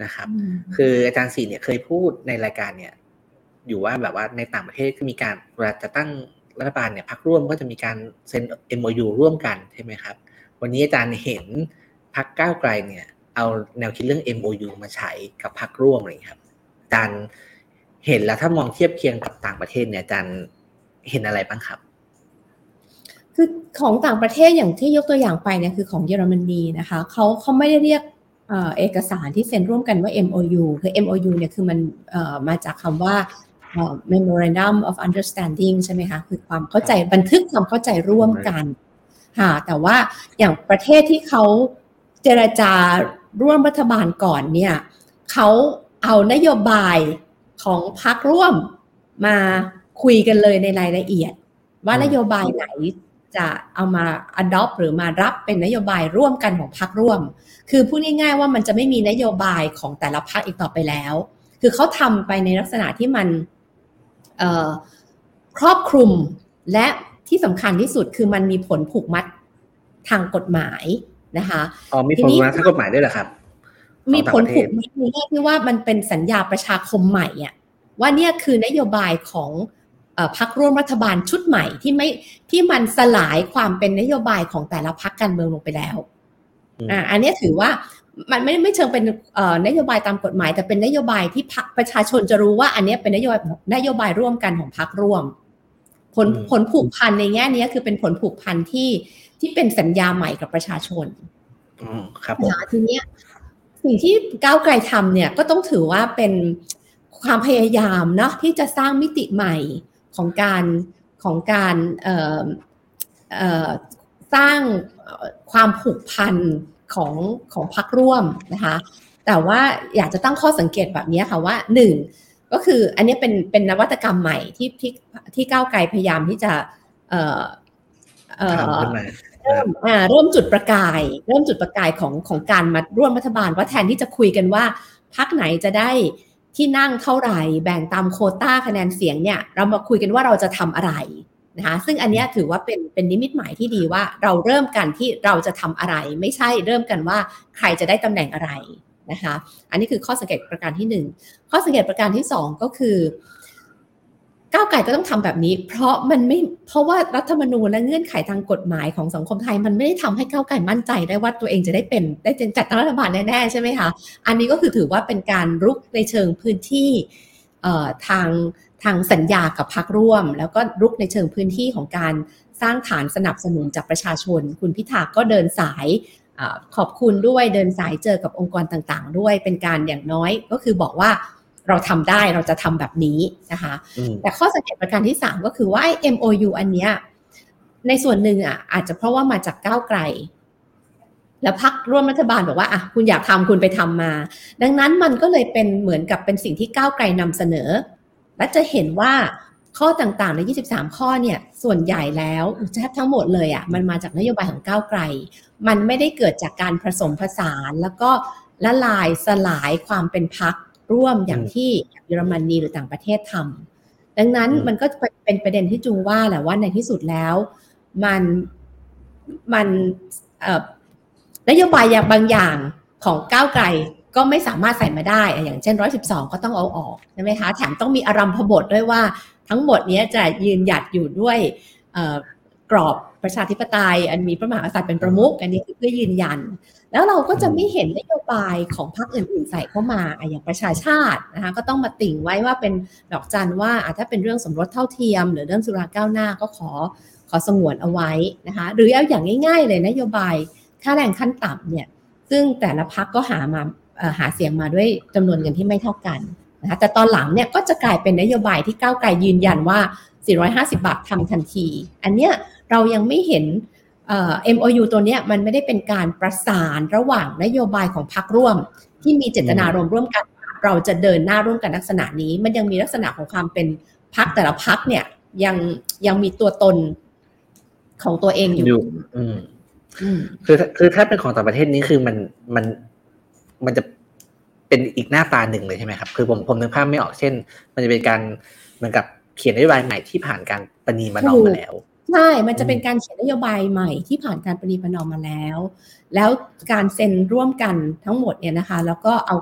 นะครับๆอืมคืออาจารย์สี่เนี่ยเคยพูดในรายการเนี่ย อยู่ว่าแบบว่าในต่างประเทศก็มีการเวลาจะตั้ง รัฐบาลเนี่ยพักร่วมก็จะมีการเซ็น MOU ร่วมกันใช่ไหมครับ วันนี้อาจารย์เห็นพักก้าวไกลเนี่ยเอาแนวคิดเรื่อง MOU มาใช้กับพักร่วมเลยครับอาจารย์เห็นแล้วถ้ามองเทียบเคียงกับต่างประเทศเนี่ยอาจารย์เห็นอะไรบ้างครับคือของต่างประเทศอย่างที่ยกตัวอย่างไปเนี่ยคือของเยอรมนีนะคะเขาเขาไม่ได้เรียกเอกสารที่เซ็นร่วมกันว่า MOU คือ MOU เนี่ยคือมันมาจากคำว่า Memorandum of Understanding ใช่ไหมคะคือความเข้าใจบันทึกความเข้าใจร่วมกันค่ะแต่ว่าอย่างประเทศที่เขาเจรจาร่วมรัฐบาลก่อนเนี่ยเขาเอานโยบายของพรรคร่วมมาคุยกันเลยในรายละเอียด ว่าอืมนโยบายไหนจะเอามา adopt หรือมารับเป็นนโยบายร่วมกันของพรรคร่วม คือพูดง่ายๆว่ามันจะไม่มีนโยบายของแต่ละพรรคอีกต่อไปแล้ว คือเขาทำไปในลักษณะที่มันเอ่อ ครอบคลุมและที่สำคัญที่สุดคือมันมีผลผูกมัดทางกฎหมายนะคะอ๋อมีทีผลนี้มาทางกฎหมายด้วยเหรอครับ มีผลผูกของต่างประเทศมัดในแง่ที่ว่ามันเป็นสัญญาประชาคมใหม่อะว่าเนี่ยคือนโยบายของเอ่อพรรคร่วมรัฐบาลชุดใหม่ที่ไม่ที่มันสลายความเป็นนโยบายของแต่ละพรรคการเมืองลงไปแล้วอืมอ่าอันเนี้ยถือว่า มันไม่ไม่เชิงเป็นเอ่อนโยบายตามกฎหมาย แต่เป็นนโยบายที่พรรคประชาชนจะรู้ว่า อันเนี้ยเป็นนโยบายนโยบายร่วมกันของพรรคร่วม ผลอืมผลผูกพันในแง่เนี้ยคือเป็นผลผูกพันที่ที่เป็นสัญญาใหม่กับประชาชนอืมครับผมนะทีเนี้ยสิ่งที่ก้าวไกลทำเนี่ยก็ต้องถือว่าเป็นความพยายามเนาะที่จะสร้างมิติใหม่ของการของการเอ่อเอ่อสร้างเอ่อความผูกพัน ของของพรรคร่วมนะคะ แต่ว่าอยากจะตั้งข้อสังเกตแบบนี้ค่ะว่าหนึ่งก็คืออันนี้เป็นเป็นนวัตกรรมใหม่ที่ที่ที่ก้าวไกลพยายามที่จะเอ่อเอ่อทำขึ้นมาเริ่มอ่าเริ่มจุดประกาย เริ่มจุดประกายของของการมาร่วมรัฐบาลว่าแทนที่จะคุยกันว่าพักไหนจะได้ที่นั่งเท่าไหร่ แบ่งตามโควต้าคะแนนเสียงเนี่ย เรามาคุยกันว่าเราจะทำอะไร นะคะซึ่งอันเนี้ยถือว่าเป็นเป็นนิมิตหมายที่ดีว่าเราเริ่มกันที่เราจะทำอะไร ไม่ใช่เริ่มกันว่าใครจะได้ตำแหน่งอะไรนะคะอันนี้คือข้อสังเกตประการที่หนึ่งข้อสังเกตประการที่สองก็คือก้าวไก่ก็ต้องทำแบบนี้ เพราะมันไม่เพราะว่ารัฐธรรมนูญและเงื่อนไขทางกฎหมายของสังคมไทย มันไม่ได้ทำให้ก้าวไก่มั่นใจได้ว่าตัวเองจะได้เป็นได้เป็นจัดตั้งรัฐบาลแน่ๆใช่ไหมคะอันนี้ก็คือถือว่าเป็นการรุกในเชิงพื้นที่เอ่อทาง ทางสัญญากับพรรคร่วม แล้วก็รุกในเชิงพื้นที่ของการสร้างฐานสนับสนุนจากประชาชน คุณพิธาก็เดินสายอาขอบคุณด้วยเดินสายเจอกับองค์กรต่างๆ ด้วยเป็นการอย่างน้อยก็คือบอกว่าเราทำได้เราจะทำแบบนี้นะคะอืมแต่ข้อสังเกตประการที่ 3 ก็คือว่าไอ้ MOU อันเนี้ยในส่วนหนึ่งอะอาจจะเพราะว่ามาจากก้าวไกล แล้วพักร่วมรัฐบาลบอกว่าอะคุณอยากทำคุณไปทำมา ดังนั้นมันก็เลยเป็นเหมือนกับเป็นสิ่งที่ก้าวไกลนำเสนอ และจะเห็นว่าข้อต่างๆ ใน 23 ข้อเนี่ย ส่วนใหญ่แล้วแทบทั้งหมดเลยอะ มันมาจากนโยบายของก้าวไกล มันไม่ได้เกิดจากการผสมผสานแล้วก็ละลายสลายความเป็นพักร่วมอย่างอืมที่เยอรมนีหรือต่างประเทศทำดังนั้นอืมมันก็เป็นประเด็นที่จุงว่าแหละว่าในที่สุดแล้ว มันมันเอ่อนโยบายอย่างบางอย่างของก้าวไกล ก็ไม่สามารถใส่มาได้ อย่างเช่น 112 ก็ต้องเอาออกใช่ไหมคะ แถมต้องมีอารัมพบทด้วยว่าทั้งหมดนี้จะยืนหยัดอยู่ด้วยกรอบประชาธิปไตย อันมีพระมหากษัตริย์เป็นประมุขอันนี้คือเพื่อยืนยัน แล้วเราก็จะไม่เห็นนโยบายของพรรคอื่นๆใส่เข้ามาอย่างประชาชาตินะคะก็ต้องมาติ่งไว้ว่าเป็นดอกจันว่าถ้าเป็นเรื่องสมรสเท่าเทียม หรือเรื่องสุราก้าวหน้าก็ขอขอสงวนเอาไว้นะคะหรือเอาอย่างง่าย ๆ เลยนโยบายค่าแรงขั้นต่ำเนี่ยซึ่งแต่ละพักก็หามา หาเสียงมาด้วยจำนวนเงินที่ไม่เท่ากันนะคะแต่ตอนหลังเนี่ยก็จะกลายเป็นนโยบายที่ก้าวไกลยืนยันว่า 450 บาททำทันที อันเนี้ยเรายังไม่เห็นเอ่อ MOU ตัวเนี้ยมันไม่ได้เป็นการประสานระหว่างนโยบายของพักร่วม ที่มีเจตนารมณ์ร่วมกัน เราจะเดินหน้าร่วมกันลักษณะนี้ มันยังมีลักษณะของความเป็นพักแต่ละพักเนี่ยยังยังมีตัวตนของตัวเองอยู่อยู่อืมอืมคือคือถ้าเป็นของต่างประเทศนี้คือมันมัน มันจะเป็นอีกหน้าตาหนึ่งเลยใช่ไหมครับคือผมผมนึกภาพไม่ออกเช่น มันจะเป็นการเหมือนกับเขียนนโยบายใหม่ที่ผ่านการประนีประนอมมาแล้วใช่มันจะเป็นการเขียนนโยบายใหม่ที่ผ่านการประนีประนอมมาแล้ว แล้วการเซ็นร่วมกันทั้งหมดเนี่ยนะคะ แล้วก็เอา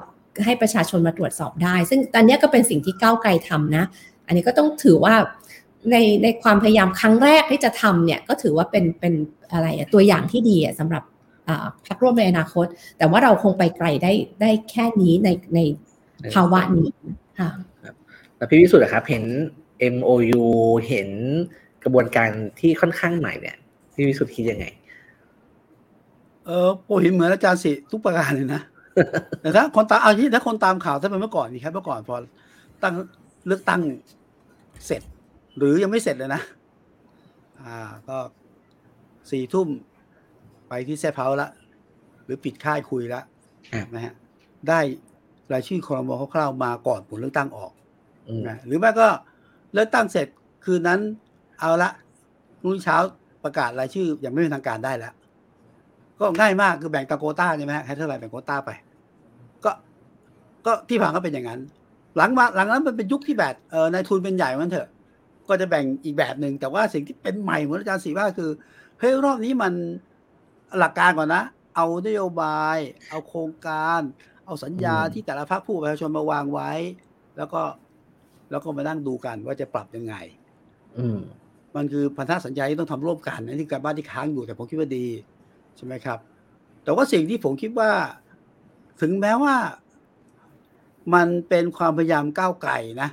ให้ประชาชนมาตรวจสอบได้ ซึ่งตอนนี้ก็เป็นสิ่งที่ก้าวไกลทำนะ อันนี้ก็ต้องถือว่าในในความพยายามครั้งแรกที่จะทำเนี่ยก็ถือว่าเป็นเป็นอะไรอะตัวอย่างที่ดีอะสำหรับ พรรคร่วมในอนาคต แต่ว่าเราคงไปไกลได้ได้แค่นี้ในในภาวะนี้ค่ะแล้วพี่วิสุทธ์นะครับเห็น MOU เห็นกระบวนการที่ค่อนข้างใหม่เนี่ยพี่วิสุทธ์คิดยังไง เออผมเห็นเหมือนอาจารย์สิทุกประการเลยนะแต่ถ้าคนตามเอาที่ถ้าคนตามข่าวถ้าเป็นเมื่อก่อนนี่ครับเมื่อก่อนพอตั้งเลือกตั้งเสร็จ หรือยังไม่เสร็จเลยนะ อ่า ก็สี่ทุ่ม ไปที่แซ่เพาละหรือปิดค่ายคุยละครับนะฮะได้รายชื่อคอรมอคร่าวๆมาก่อนผลเลือกตั้งออกอืมนะหรือไม่ก็เลือกตั้งเสร็จคืนนั้น เอาละรุ่งเช้าประกาศรายชื่ออย่างไม่เป็นทางการได้แล้ว ก็ง่ายมากคือแบ่งตามโควต้าใช่ไหมฮะใครเท่าไหร่แบ่งโควต้าไป ก็ก็ที่ผ่านก็เป็นอย่างนั้น หลังมาหลังนั้นมันเป็นยุคที่แบบเออนายทุนเป็นใหญ่มันเถอะ ก็จะแบ่งอีกแบบหนึ่งแต่ว่าสิ่งที่เป็นใหม่เหมือนอาจารย์ศรีว่าคือเฮ้ยรอบนี้มัน หลักการก่อนนะ เอานโยบาย เอาโครงการ เอาสัญญาอืมที่แต่ละภาคผู้ประชาชนมาวางไว้ แล้วก็แล้วก็มานั่งดูกันว่าจะปรับยังไง อืมมันคือพันธสัญญาที่ต้องทำร่วมกันนั่นคือการบ้านที่ค้างอยู่แต่ผมคิดว่าดีใช่ไหมครับ แต่ว่าสิ่งที่ผมคิดว่า ถึงแม้ว่า มันเป็นความพยายามก้าวไก่นะ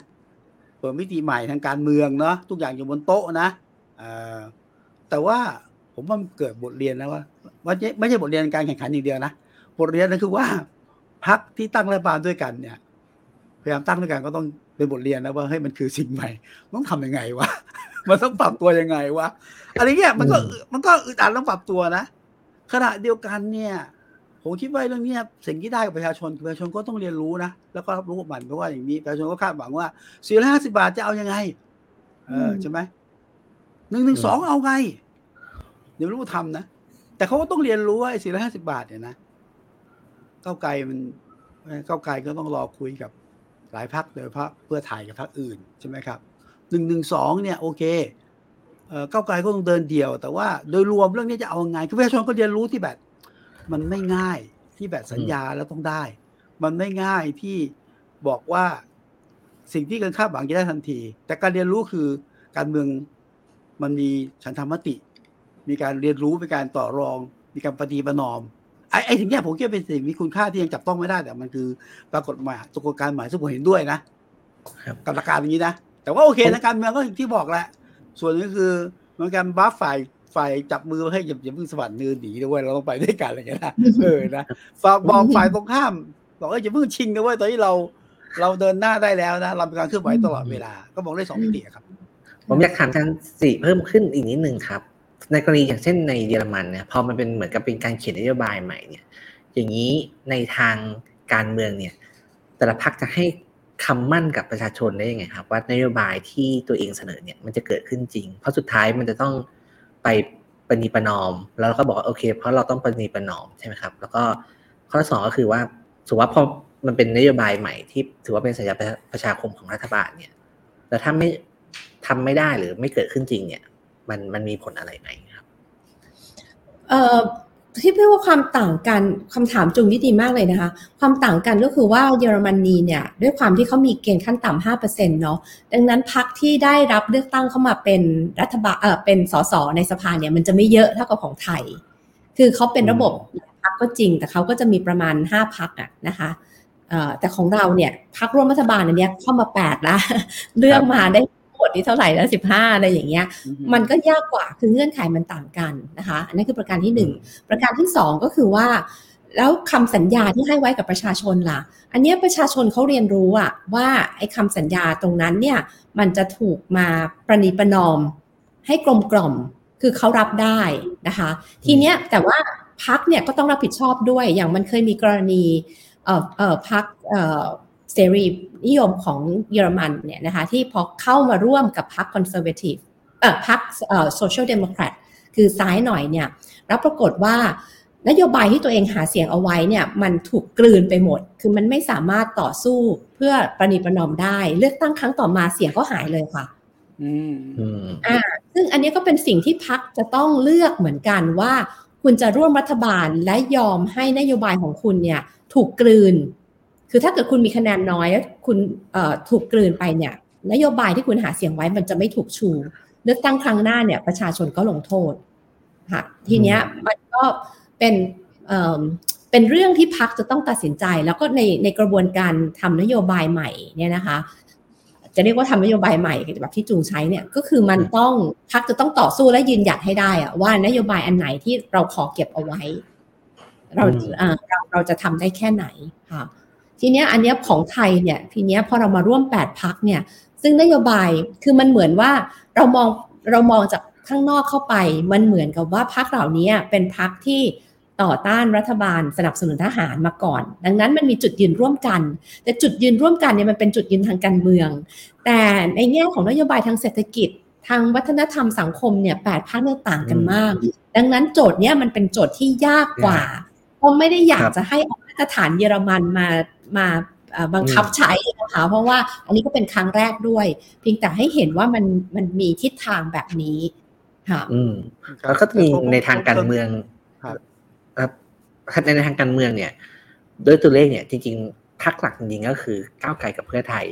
เปิดมิติใหม่ทางการเมืองเนาะทุกอย่างอยู่บนโต๊ะนะเอ่อแต่ว่า ผมว่ามันเกิดบทเรียนนะว่าว่าไม่ไม่ใช่บทเรียนการแข่งขันอย่างเดียวนะบทเรียนนั่นคือว่าพักที่ตั้งรัฐบาลด้วยกันเนี่ย พยายามตั้งด้วยกันก็ต้องเป็นบทเรียนนะว่าเฮ้ยมันคือสิ่งใหม่มันต้องทำยังไงวะมันต้องปรับตัวยังไงวะอะไรเงี้ยมันก็อืมมันก็อึดอัดต้องปรับตัวนะขณะเดียวกันเนี่ยผมคิดว่าเรื่องเนี้ยสิ่งที่ได้กับประชาชนคือประชาชนก็ต้องเรียนรู้นะแล้วก็รับรู้กับมันเพราะว่าอย่างนี้ประชาชนก็คาดหวังว่าสี่ร้อยห้าสิบาทจะเอายังไง เอออืมใช่ไหมหนึ่งหนึ่งสองเอาไง เดี๋ยวรู้ทำนะ แต่เขาก็ต้องเรียนรู้ว่าไอ้สี่ร้อยห้าสิบาทเนี่ยนะก้าวไกลมันก้าวไกลก็ต้องรอคุยกับหลายพักโดยเฉพาะเพื่อถ่ายกับพักอื่นใช่ไหมครับหนึ่งหนึ่งสองเนี่ยโอเคเอ่อก้าวไกลก็ต้องเดินเดี่ยว แต่ว่าโดยรวมเรื่องนี้จะเอายังไงคือประชาชนก็เรียนรู้ที่แบบ มันไม่ง่ายที่แบบสัญญาแล้วต้องได้ มันไม่ง่ายที่บอกว่าสิ่งที่เกินคาดหวังจะได้ทันที แต่การเรียนรู้คือการเมืองมันมีฉันทามติ มีการเรียนรู้มีการต่อรอง มีการปฏิบัตินอมไอ้ไอ้สิ่งเนี้ยผมคิดว่าเป็นสิ่งมีคุณค่าที่ยังจับต้องไม่ได้แต่มันคือปรากฏหมายตัวกฎการหมายซึ่งผมเห็นด้วยนะครับกับหลักการอย่างนี้นะแต่ว่าโอเคนะการเมืองก็อย่างที่บอกแหละส่วนหนึงคือมันการบัฟฝ่ายฝ่ายจับมือให้อย่าอย่าเพิ่งสวัสดนือหนีด้วยเราต้องไปด้วยกันอะไรอย่างเงี้ยนะเออนะฝากบอกฝ่ายตรงข้าม บอกว่าอย่าเพิ่งชิงนะเว้ยตอนนี้เรา เราเดินหน้าได้แล้วนะเราเป็นการเคลื่อนไหวตลอดเวลา ก็มองได้สองมิติอะครับ ผมอยากถามอาจารย์สิเพิ่มขึ้นอีกนิดนึงครับ ในกรณีอย่างเช่นในเยอรมันเนี่ยพอมันเป็นเหมือนกับเป็นการเขียนนโยบายใหม่เนี่ยอย่างนี้ในทางการเมืองเนี่ยแต่ละพรรคจะให้คำมั่นกับประชาชนได้ยังไงครับ ว่านโยบายที่ตัวเองเสนอเนี่ยมันจะเกิดขึ้นจริง เพราะสุดท้ายมันจะต้องไปประนีประนอม แล้วก็บอกว่าโอเค เพราะเราต้องประนีประนอมใช่ไหมครับ แล้วก็ข้อสองก็คือว่าสมมติว่าพอมันเป็นนโยบายใหม่ที่ถือว่าเป็นสัญญาประชาคมของรัฐบาลเนี่ยแต่ถ้าไม่ทำไม่ได้หรือไม่เกิดขึ้นจริงเนี่ย มันมันมีผลอะไรไหมครับ เอ่อที่เรียกว่าความต่างกันคำถามจุงนี่ดีมากเลยนะคะ ความต่างกันก็คือว่าเยอรมนีเนี่ยด้วยความที่เขามีเกณฑ์ขั้นต่ำห้าเปอร์เซ็นต์เนาะดังนั้นพรรคที่ได้รับเลือกตั้งเข้ามาเป็นรัฐบาลเออเป็นสสในสภาเนี่ยมันจะไม่เยอะเท่ากับของไทย คือเขาเป็นระบบพรรคก็จริง แต่เขาก็จะมีประมาณห้าพรรคอะนะคะเอ่อแต่ของเราเนี่ยพรรคร่วมรัฐบาลอันเนี้ยเข้ามาแปดละเลือกมาได้หม ดที่เท่าไหร่แล้วสิบห้าอะไรอย่างเงี้ย มันก็ยากกว่าคือเงื่อนไขมันต่างกันนะคะ อันนั้นคือประการที่หนึ่งประการที่สองก็คือว่า แล้วคำสัญญาที่ให้ไว้กับประชาชนล่ะ อันเนี้ยประชาชนเขาเรียนรู้อะว่าไอ้คำสัญญาตรงนั้นเนี่ยมันจะถูกมาประนีประนอม ให้กลมกล่อมคือเขารับได้นะคะ ทีเนี้ยแต่ว่าพรรคเนี่ยก็ต้องรับผิดชอบด้วยอย่างมันเคยมีกรณีเอ่อเอ่อพรรคเอ่อ เสรีนิยมของเยอรมันเนี่ยนะคะที่พอเข้ามาร่วมกับพรรค Conservative เอ่อพรรคเอ่อ Social Democrat คือซ้ายหน่อยเนี่ยแล้วปรากฏว่านโยบายที่ตัวเองหาเสียงเอาไว้เนี่ยมันถูกกลืนไปหมด คือมันไม่สามารถต่อสู้เพื่อประนีประนอมได้ เลือกตั้งครั้งต่อมาเสียงก็หายเลยค่ะอืมอืมอ่า ซึ่งอันนี้ก็เป็นสิ่งที่พักจะต้องเลือกเหมือนกันว่า คุณจะร่วมรัฐบาลและยอมให้นโยบายของคุณเนี่ย ถูกกลืน คือถ้าเกิดคุณมีคะแนนน้อยแล้วคุณเอ่อถูกกลืนไปเนี่ยนโยบายที่คุณหาเสียงไว้มันจะไม่ถูกชูเลือกตั้งครั้งหน้าเนี่ยประชาชนก็ลงโทษค่ะทีเนี้ยมันก็เป็นเอ่อเป็นเรื่องที่พักจะต้องตัดสินใจ แล้วก็ในในกระบวนการทำนโยบายใหม่เนี่ยนะคะ จะเรียกว่าทำนโยบายใหม่แบบที่จูงใช้เนี่ยก็คือมันต้องพักจะต้องต่อสู้และยืนหยัดให้ได้อะว่านโยบายอันไหนที่เราขอเก็บเอาไว้ เราอืมอ่าเราเราจะทำได้แค่ไหนค่ะ ทีเนี้ยอันเนี้ยของไทยเนี่ยทีเนี้ยพอเรามาร่วมแปดพักเนี่ยซึ่งนโยบายคือมันเหมือนว่าเรามองเรามองจากข้างนอกเข้าไป มันเหมือนกับว่าพักเหล่านี้เป็นพักที่ต่อต้านรัฐบาลสนับสนุนทหารมาก่อน ดังนั้นมันมีจุดยืนร่วมกัน แต่จุดยืนร่วมกันเนี่ยมันเป็นจุดยืนทางการเมือง แต่ในแง่ของนโยบายทางเศรษฐกิจทางวัฒนธรรมสังคมเนี่ยแปดพักเนี่ยต่างกันมาก ดังนั้นโจทย์เนี้ยมันเป็นโจทย์ที่ยากกว่าเพราะไม่ได้อยากครับจะให้เอามาตรฐานเยอรมันมา มาเอ่อบังคับใช้นะคะเพราะว่าอันนี้ก็เป็นครั้งแรกด้วย เพียงแต่ให้เห็นว่ามันมันมีทิศทางแบบนี้ค่ะอืมครับแล้วก็มีแต่ผมในทางการเมืองครับครับในทางการเมืองเนี่ย ด้วยตัวเลขเนี่ยจริงๆพรรคหลักจริงๆก็คือก้าวไกลกับเพื่อไทย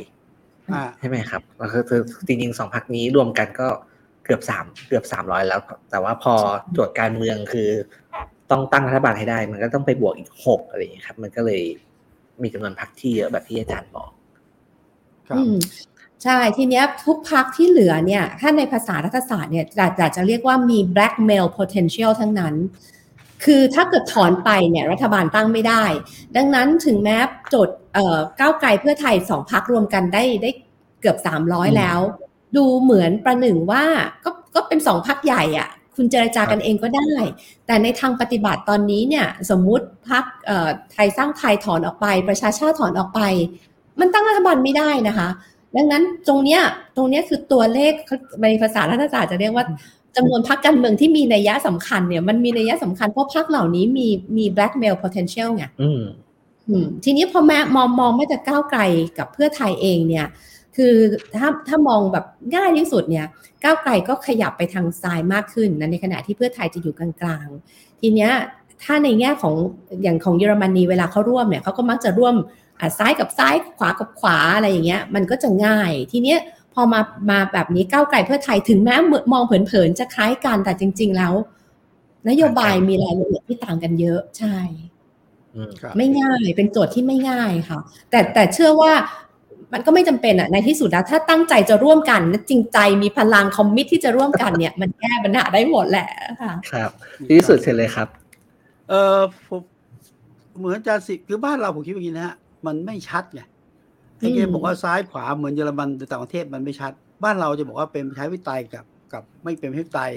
อ่าใช่ไหมครับแล้วคือคือจริงๆสองพรรคนี้รวมกันก็เกือบสามเกือบสามร้อยแล้ว แต่ว่าพอโจทย์การเมืองคือ ต้องตั้งรัฐบาลให้ได้ มันก็ต้องไปบวกอีกหกอะไรอย่างเงี้ยครับ มันก็เลย มีจำนวนพรรคที่เยอะแบบที่อาจารย์บอกครับอืมใช่ ทีเนี้ยทุกพักที่เหลือเนี่ย ถ้าในภาษารัฐศาสตร์เนี่ยจะจะจะเรียกว่ามี blackmail potential ทั้งนั้น คือถ้าเกิดถอนไปเนี่ยรัฐบาลตั้งไม่ได้ ดังนั้นถึงแม้โจทย์เอ่อก้าวไกลเพื่อไทยสองพักรวมกันได้ได้เกือบ 300 แล้ว ดูเหมือนประหนึ่งว่าก็ก็เป็นสองพักใหญ่อะ่ะ คุณเจรจากันเองก็ได้ แต่ในทางปฏิบัติตอนนี้เนี่ยสมมุติพักไทยสร้างไทยถอนออกไป ประชาชาติถอนออกไป มันตั้งรัฐบาลไม่ได้นะคะ ดังนั้นตรงเนี้ยตรงเนี้ยคือตัวเลขในภาษารัฐศาสตร์จะเรียกว่าจำนวนพรรคการเมืองที่มีนัยยะสำคัญเนี่ยมันมีนัยยะสำคัญเพราะพรรคเหล่านี้มีมี blackmail potential ไงอืมอืมทีนี้พอแม้มองมองไม่แต่ก้าวไกลกับเพื่อไทยเองเนี่ย คือถ้าถ้ามองแบบง่ายที่สุดเนี่ยก้าวไกลก็ขยับไปทางซ้ายมากขึ้นนะในขณะที่เพื่อไทยจะอยู่กลางๆ ทีเนี้ยถ้าในแง่ของอย่างของเยอรมนีเวลาเขาร่วมเนี่ยเขาก็มักจะร่วมอะซ้ายกับซ้ายขวากับขวาอะไรอย่างเงี้ยมันก็จะง่าย ทีเนี้ยพอมามาแบบนี้ก้าวไกลเพื่อไทยถึงแม้มองเผินๆจะคล้ายกันแต่จริง ๆ แล้ว นโยบายมีรายละเอียดที่ต่างกันเยอะใช่อืมครับไม่ง่ายเป็นโจทย์ที่ไม่ง่ายค่ะ แต่แต่เชื่อว่า มันก็ไม่จำเป็นอะในที่สุดแล้วถ้าตั้งใจจะร่วมกันและจริงใจมีพลังคอมมิตที่จะร่วมกันเนี่ยมันแก้ปัญหาได้หมดแหละค่ะครับที่สุดเสร็จเลยครับ เออผมเหมือนอาจารย์สิคือบ้านเราผมคิดว่าอย่างนี้นะฮะมันไม่ชัดไงไอ้เกมบอกว่าซ้ายขวาเหมือนเยอรมันในต่างประเทศมันไม่ชัด บ้านเราจะบอกว่าเป็นประชาธิปไตยกับกับไม่เป็นประชาธิปไตย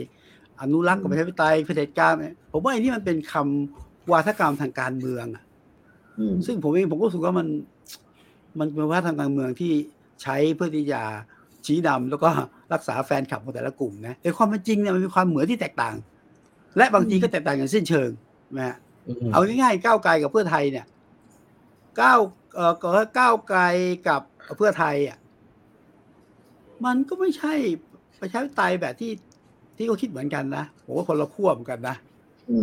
อนุรักษ์กับประชาธิปไตยเผด็จการเนี่ยผมว่าไอ้นี่มันเป็นคำวาทกรรมทางการเมืองอะอืมซึ่งผมเองผมก็รู้สึกว่ามัน มันเป็นว่าทางการเมืองที่ใช้เพื่อที่จะชี้นำแล้วก็รักษาแฟนคลับของแต่ละกลุ่มนะแต่ความเป็นจริงเนี่ยมันมีความเหมือนที่แตกต่าง และบางทีก็แตกต่างอย่างสิ้นเชิงนะฮะอืมเอาง่ายๆก้าวไกลกับเพื่อไทยเนี่ยก้าวเอ่อก็ก้าวไกลกับเพื่อไทยอะมันก็ไม่ใช่ประชาธิปไตยแบบที่ที่เขาคิดเหมือนกันนะผมว่าคนละขั้วเหมือนกันนะ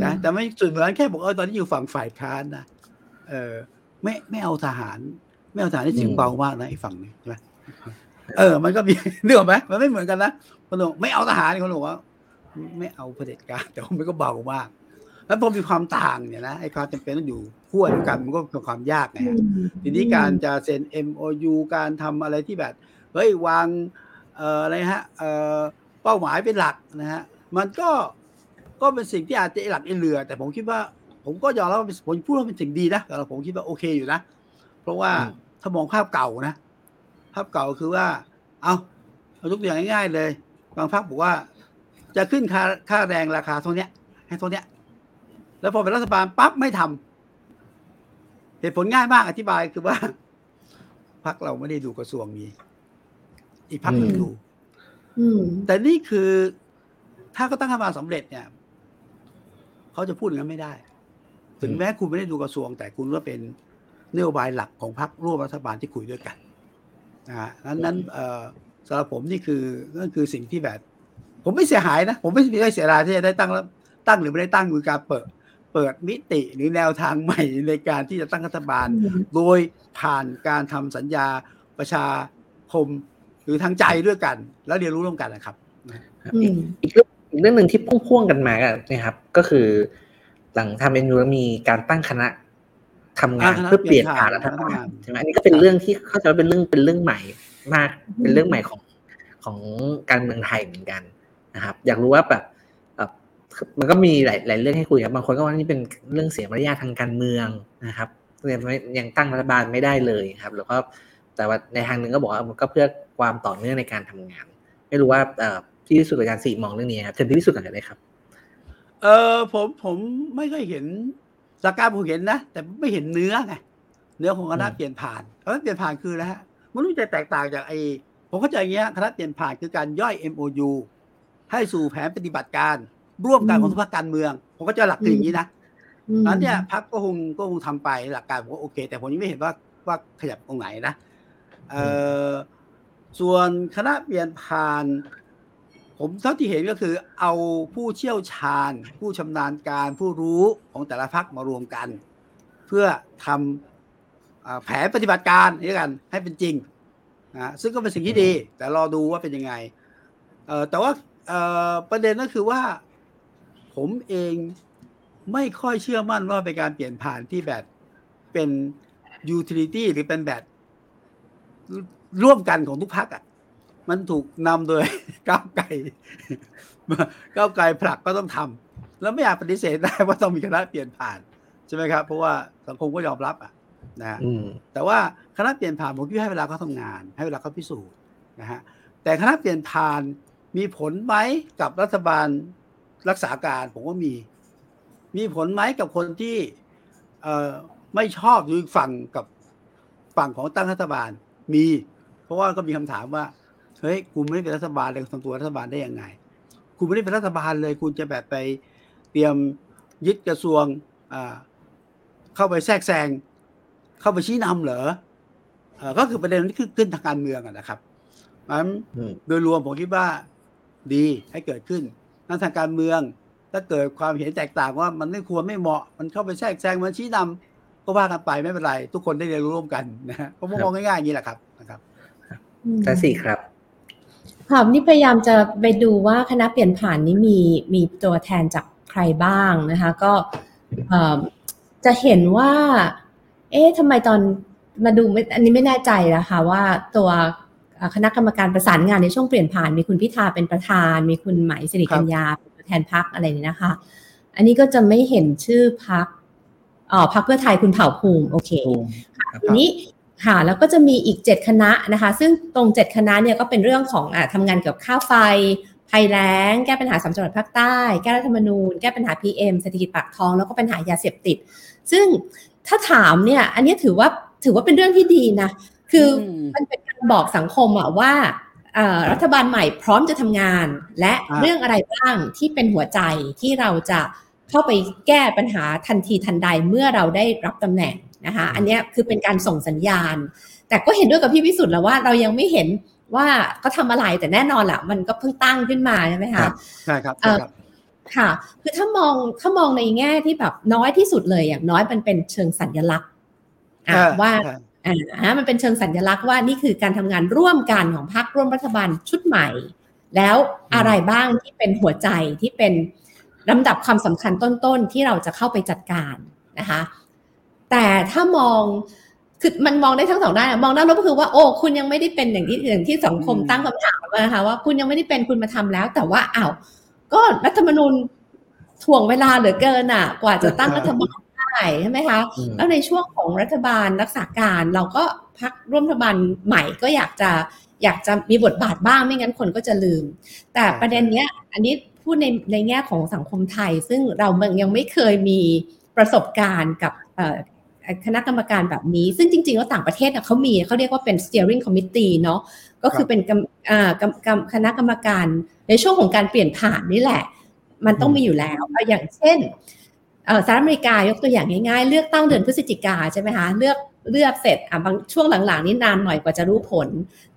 นะแต่ไม่สุดเหมือนแค่บอกเออตอนนี้อยู่ฝั่งฝ่ายค้านนะเออไม่ไม่เอาทหาร ไม่เอาทหารที่เสียงเบามากนะไอ้ฝั่งนี้ใช่ไหมเออ มันก็มีเรื่องไหมมันไม่เหมือนกันนะคนบอกไม่เอาทหารคนบอกว่า ไม่เอาเผด็จการแต่ว่ามันก็เบามาก แล้วพอมีความต่างเนี่ยนะไอ้ความจำเป็นต้องอยู่ขั้วเดียวกันมันก็เป็นความยากไงฮะทีนี้การจะเซ็น MOU การทำอะไรที่แบบเฮ้ยวางเอ่ออะไรฮะเอ่อเป้าหมายเป็นหลักนะฮะมันก็ก็เป็นสิ่งที่อาจจะหลักไอเรือ แต่ผมคิดว่า ผมก็ยอมรับว่าเป็นผมพูดว่าเป็นสิ่งดีนะแต่ผมคิดว่าโอเคอยู่นะ เพราะว่าอืมถ้ามองภาพเก่านะภาพเก่าคือว่า เอาเอายกตัวอย่างง่ายๆเลย บางภาคบอกว่า จะขึ้นค่าค่าแรงราคาเท่าเนี้ยให้เท่าเนี้ยแล้วพอเป็นรัฐบาลปั๊บไม่ทำเหตุผลง่ายมากอธิบายคือว่าพักเราไม่ได้ดูกระทรวงนี้ อีกพักหนึ่งอืมดูอืมแต่นี่คือถ้าเขาตั้งรัฐบาลสำเร็จเนี่ยเขาจะพูดอย่างนั้นไม่ได้ ถึงแม้คุณไม่ได้ดูกระทรวง แต่คุณก็เป็น นโยบายหลักของพรรคร่วมรัฐบาลที่คุยด้วยกันนะฮะนั้นนั้นเอ่อสำหรับผมนี่คือนั่นคือสิ่งที่แบบ ผมไม่เสียหายนะ ผมไม่ได้เสียดายที่จะได้ตั้งแล้วตั้งหรือไม่ได้ตั้งคือการเปิด เปิดมิติหรือแนวทางใหม่ในการที่จะตั้งรัฐบาล โดยผ่านการทำสัญญาประชาคมหรือทางใจด้วยกัน แล้วเรียนรู้ร่วมกันนะครับครับอือีกมอีกเรื่องอีกเรื่องหนึ่งที่พ่วงๆกันมาอะนะครับ ก็คือ หลังทำเอ็นยูแล้วมีการตั้งคณะ ทำงานอ่าคณะเพื่อเปลี่ยนเปลี่ยนผ่านผ่านรัฐบาลรัฐบาลใช่ไหมอันนี้ก็เป็นเรื่องที่เข้าใจว่าเป็นเรื่องเป็นเรื่องใหม่มาก เป็นเรื่องใหม่ของของการเมืองไทยเหมือนกันนะครับ อยากรู้ว่าแบบเอ่อมันก็มีหลายหลายเรื่องให้คุยครับบางคนก็ว่านี่เป็นเรื่องเสียมารยาททางการเมืองนะครับยังไม่ยังตั้งรัฐบาลไม่ได้เลยครับแล้วก็แต่ว่าในทางหนึ่งก็บอกว่ามันก็เพื่อความต่อเนื่องในการทำงาน ไม่รู้ว่าเอ่อพี่พิสุทธิ์กับอาจารย์สี่มองเรื่องนี้ครับเชิญพี่พิสุทธิ์ก่อนเลยครับ เออผมผมไม่ค่อยเห็น หลักการผมเห็นนะ แต่ไม่เห็นเนื้อไงเนื้อของคณะอืมเปลี่ยนผ่านคณะเปลี่ยนผ่านคืออะไรฮะมันรู้จะแตกต่างจากไอ้ผมเข้าใจอย่างเงี้ยคณะเปลี่ยนผ่านคือการย่อย MOU ให้สู่แผนปฏิบัติการ ร่วมกันของทุกภาคการเมือง ผมก็จะหลักคืออย่างนี้นะอืมนั้นเนี่ยพักก็คงก็คงทำไปหลักการผมว่าโอเค แต่ผมยังไม่เห็นว่าว่าขยับตรงไหนนะเออส่วนคณะเปลี่ยนผ่าน ผมเท่าที่เห็นก็คือเอาผู้เชี่ยวชาญ ผู้ชำนาญการผู้รู้ของแต่ละพักมารวมกัน เพื่อทำอแผนปฏิบัติการนี้กันให้เป็นจริงนะซึ่งก็เป็นสิ่งที่ดี แต่รอดูว่าเป็นยังไงแต่ว่าประเด็นก็คือว่า ผมเองไม่ค่อยเชื่อมั่นว่าเป็นการเปลี่ยนผ่านที่แบบเป็นยูทิลิตี้หรือเป็นแบบร่วมกันของทุกพรรคอะ มันถูกนำโดยก้าวไกลก้าวไกลผลักก็ต้องทำแล้วไม่อาจปฏิเสธได้ว่าต้องมีคณะเปลี่ยนผ่านใช่ไหมครับ เพราะว่าสังคมก็ยอมรับอะนะฮะอืมแต่ว่าคณะเปลี่ยนผ่านผมคิดว่าให้เวลาเขาทำงาน ให้เวลาเขาพิสูจน์นะฮะแต่คณะเปลี่ยนผ่านมีผลไหมกับรัฐบาลรักษาการผมว่ามี มีผลไหมกับคนที่เอ่อไม่ชอบอยู่อีกฝั่งกับฝั่งของตั้งรัฐบาลมี เพราะว่าก็มีคำถามว่า เฮ้ยคุณไม่ได้เป็นรัฐบาลเลยทำตัวรัฐบาลได้ยังไงคุณไม่ได้เป็นรัฐบาลเลย คุณจะแบบไปเตรียมยึดกระทรวงอ่าเข้าไปแทรกแซงเข้าไปชี้นำเหรอเอ่อก็คือประเด็นที่ขึ้นขึ้นทางการเมืองอะนะครับมันอืมโดยรวมผมคิดว่าดีให้เกิดขึ้นนั้นทางการเมือง ถ้าเกิดความเห็นแตกต่างว่ามันไม่ควรไม่เหมาะ มันเข้าไปแทรกแซงมันชี้นำก็ว่ากันไปไม่เป็นไร ทุกคนได้เรียนรู้ร่วมกันนะฮะผมมองง่ายๆอย่างนี้แหละครับนะครับอาจารย์สี่ครับ ค่ะนี่พยายามจะไปดูว่าคณะเปลี่ยนผ่านนี้มีมีตัวแทนจากใครบ้างนะคะ ก็เอ่อจะเห็นว่า เอ๊ะทำไมตอนมาดูไม่อันนี้ไม่แน่ใจนะคะว่าตัวเอ่อคณะกรรมการประสานงานในช่วงเปลี่ยนผ่าน มีคุณพิธาเป็นประธาน มีคุณไหมสิริกัญญาเป็นตัวแทนพักอะไรนี่นะคะ อันนี้ก็จะไม่เห็นชื่อพักอ๋อพักเพื่อไทยคุณเผ่าภูมิ โอเคทีนี้ ค่ะแล้วก็จะมีอีก 7 คณะนะคะ ซึ่งตรง 7 คณะเนี่ยก็เป็นเรื่องของอะทำงานเกี่ยวกับค่าไฟภัยแล้ง แก้ปัญหาสามจังหวัดภาคใต้ แก้รัฐธรรมนูญ แก้ปัญหา PM เศรษฐกิจปากท้อง แล้วก็ปัญหายาเสพติด ซึ่งถ้าถามเนี่ยอันนี้ถือว่าถือว่าเป็นเรื่องที่ดีนะ คืออมมันเป็นการบอกสังคมอะว่าเอ่อรัฐบาลใหม่พร้อมจะทำงาน และอ่าเรื่องอะไรบ้างที่เป็นหัวใจที่เราจะเข้าไปแก้ปัญหาทันทีทันใดเมื่อเราได้รับตำแหน่ง นะคะอันเนี้ยคือเป็นการส่งสัญญาณ แต่ก็เห็นด้วยกับพี่วิสุทธ์แล้วว่าเรายังไม่เห็นว่าเขาทำอะไรแต่แน่นอนแหละมันก็เพิ่งตั้งขึ้นมาใช่ไหมครัคะบใช่ครับเอ่ใช่อครับค่ะ คือถ้ามองถ้ามองในแง่ที่แบบน้อยที่สุดเลยอย่างน้อยมันเป็นเชิงสัญลักษณ์อะอ่าว่าใช่อ่ามันเป็นเชิงสัญลักษณ์ว่านี่คือการทำงานร่วมกันของพรรคร่วมรัฐบาลชุดใหม่ แล้วอะไรบ้างที่เป็นหัวใจที่เป็นลำดับความสำคัญต้นๆ ที่เราจะเข้าไปจัดการนะคะ แต่ถ้ามองคือมันมองได้ทั้งสองด้านอะมองด้านลบก็คือว่าโอ้คุณยังไม่ได้เป็นอย่างที่อย่างที่สังคมอืมตั้งคำถามนะคะว่าคุณยังไม่ได้เป็นคุณมาทำแล้ว แต่ว่าอ้าวก็รัฐธรรมนูญถ่วงเวลาเหลือเกินอะ กว่าจะตั้งรัฐบาลได้ใช่ไหมคะอืมแล้วในช่วงของรัฐบาลรักษาการเราก็พักร่วมรัฐบาลใหม่ก็อยากจะอยากจะมีบทบาทบ้างไม่งั้นคนก็จะลืม แต่ประเด็นเนี้ย อันนี้พูดในในแง่ของสังคมไทย ซึ่งเรายังไม่เคยมีประสบการณ์กับเอ่อ คณะกรรมการแบบนี้ ซึ่งจริงๆแล้วต่างประเทศน่ะเขามีเขาเรียกว่าเป็น steering committee เนาะก็คือเป็นกรรมอ่ากรรมกรรมคณะกรรมการในช่วงของการเปลี่ยนผ่านนี่แหละ มันต้องมีอยู่แล้วเอาอย่างเช่นเอ่อสหรัฐอเมริกายกตัวอย่างง่ายๆ เลือกตั้งเดือนพฤศจิกาใช่ไหมคะเลือกเลือกเสร็จอะบางช่วงหลังๆ นี่นานหน่อยกว่าจะรู้ผล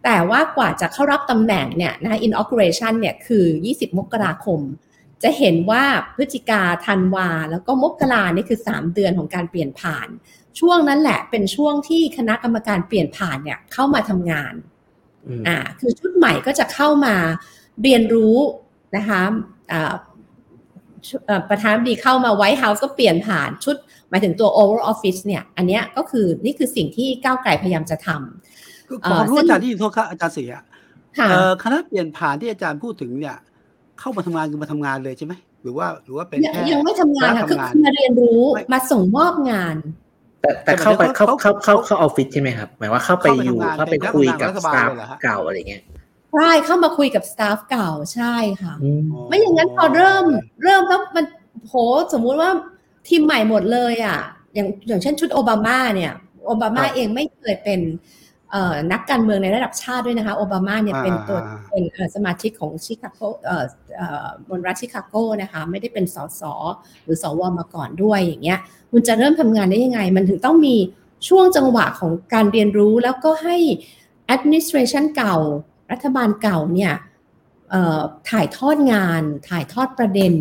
แต่ว่ากว่าจะเข้ารับตำแหน่งเนี่ยนะคะ inauguration เนี่ยคือ 20 มกราคม จะเห็นว่าพฤศจิกาธันวา แล้วก็มกรานี่คือ 3 เดือนของการเปลี่ยนผ่าน ช่วงนั้นแหละเป็นช่วงที่คณะกรรมการเปลี่ยนผ่านเนี่ยเข้ามาทำงานอืมอ่าคือชุดใหม่ก็จะเข้ามาเรียนรู้นะคะอ่าชุดเอ่อประธานาธิบดีเข้ามาไวท์เฮาส์ก็เปลี่ยนผ่านชุด หมายถึงตัว Oval Office เนี่ย อันเนี้ยก็คือนี่คือสิ่งที่ก้าวไกลพยายามจะทำคือเอ่ขออรู้ซึ่งอาจารย์ที่โทษครับอาจารย์เสียค่ะเอ่อคณะเปลี่ยนผ่านที่อาจารย์พูดถึงเนี่ย เข้ามาทำงานคือมาทำงานเลยใช่ไหมหรือว่าหรือว่าเป็นยังแค่ยังไม่ทำงานค่ะคคืณะอทำงานมาเรียนรู้ไม่มาส่งมอบงาน แต่แต่แต่เข้าไปหมายถึงเข้าว่าเข้าเขาเข้าเข้าออฟฟิศใช่ไหมครับหมายว่าเข้าไปเข้าไปอยู่ทำงานเข้าไปเป็นคุยกับรัฐสบาลตาฟเลยเหรอฮะเก่าอะไรเงี้ยใช่เข้ามาคุยกับสตาฟเก่าใช่ค่ะอืมไม่อย่างนั้นพอเริ่มเริ่มแล้วมันโหสมมุติว่าทีมใหม่หมดเลยอะ อย่างอย่างเช่นชุดโอบามาเนี่ยโอบามาครับเองไม่เคยเป็นเอ่อ นักการเมืองในระดับชาติด้วยนะคะ โอบามาเนี่ยอ่าเป็นตัวอ่าเป็นเอ่อสมาชิกของชิคาโกเอ่อเอ่อบนรัฐชิคาโกนะคะ ไม่ได้เป็นสสหรือสวมาก่อนด้วยอย่างเงี้ยคุณจะเริ่มทำงานได้ยังไง มันถึงต้องมีช่วงจังหวะของการเรียนรู้แล้วก็ให้ administration เก่า รัฐบาลเก่าเนี่ยเอ่อถ่ายทอดงาน ถ่ายทอดประเด็น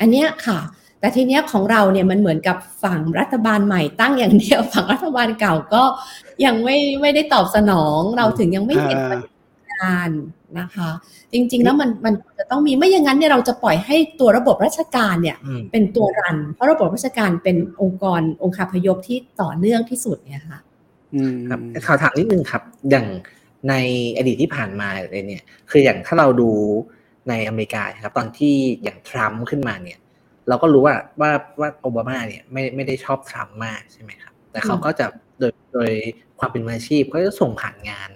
อันเนี้ยค่ะ แต่ทีเนี้ยของเราเนี่ยมันเหมือนกับฝั่งรัฐบาลใหม่ตั้งอย่างเดียวฝั่งรัฐบาลเก่าก็ยังไม่ไม่ได้ตอบสนองเราถึงยังไม่เห็นปฏิบัติการนะคะ จริง ๆ แล้วมันมันจะต้องมีไม่อย่างนั้นเนี่ยเราจะปล่อยให้ตัวระบบราชการเนี่ยอืมเป็นตัวรัน เพราะระบบราชการเป็นองค์กรองค์คาพยพที่ต่อเนื่องที่สุดเนี่ยค่ะอืมครับข่าวถามนิดนึงครับ อย่างในอดีตที่ผ่านมาเลยเนี่ย คืออย่างถ้าเราดูในอเมริกาครับ ตอนที่อย่างทรัมป์ขึ้นมาเนี่ย เราก็รู้ว่าว่าว่าโอบามาเนี่ยไม่ไม่ได้ชอบทรัมป์มากใช่ไหมครับ แต่เขาก็จะโดยโดยความเป็นมืออาชีพก็จะส่งผ่านงาน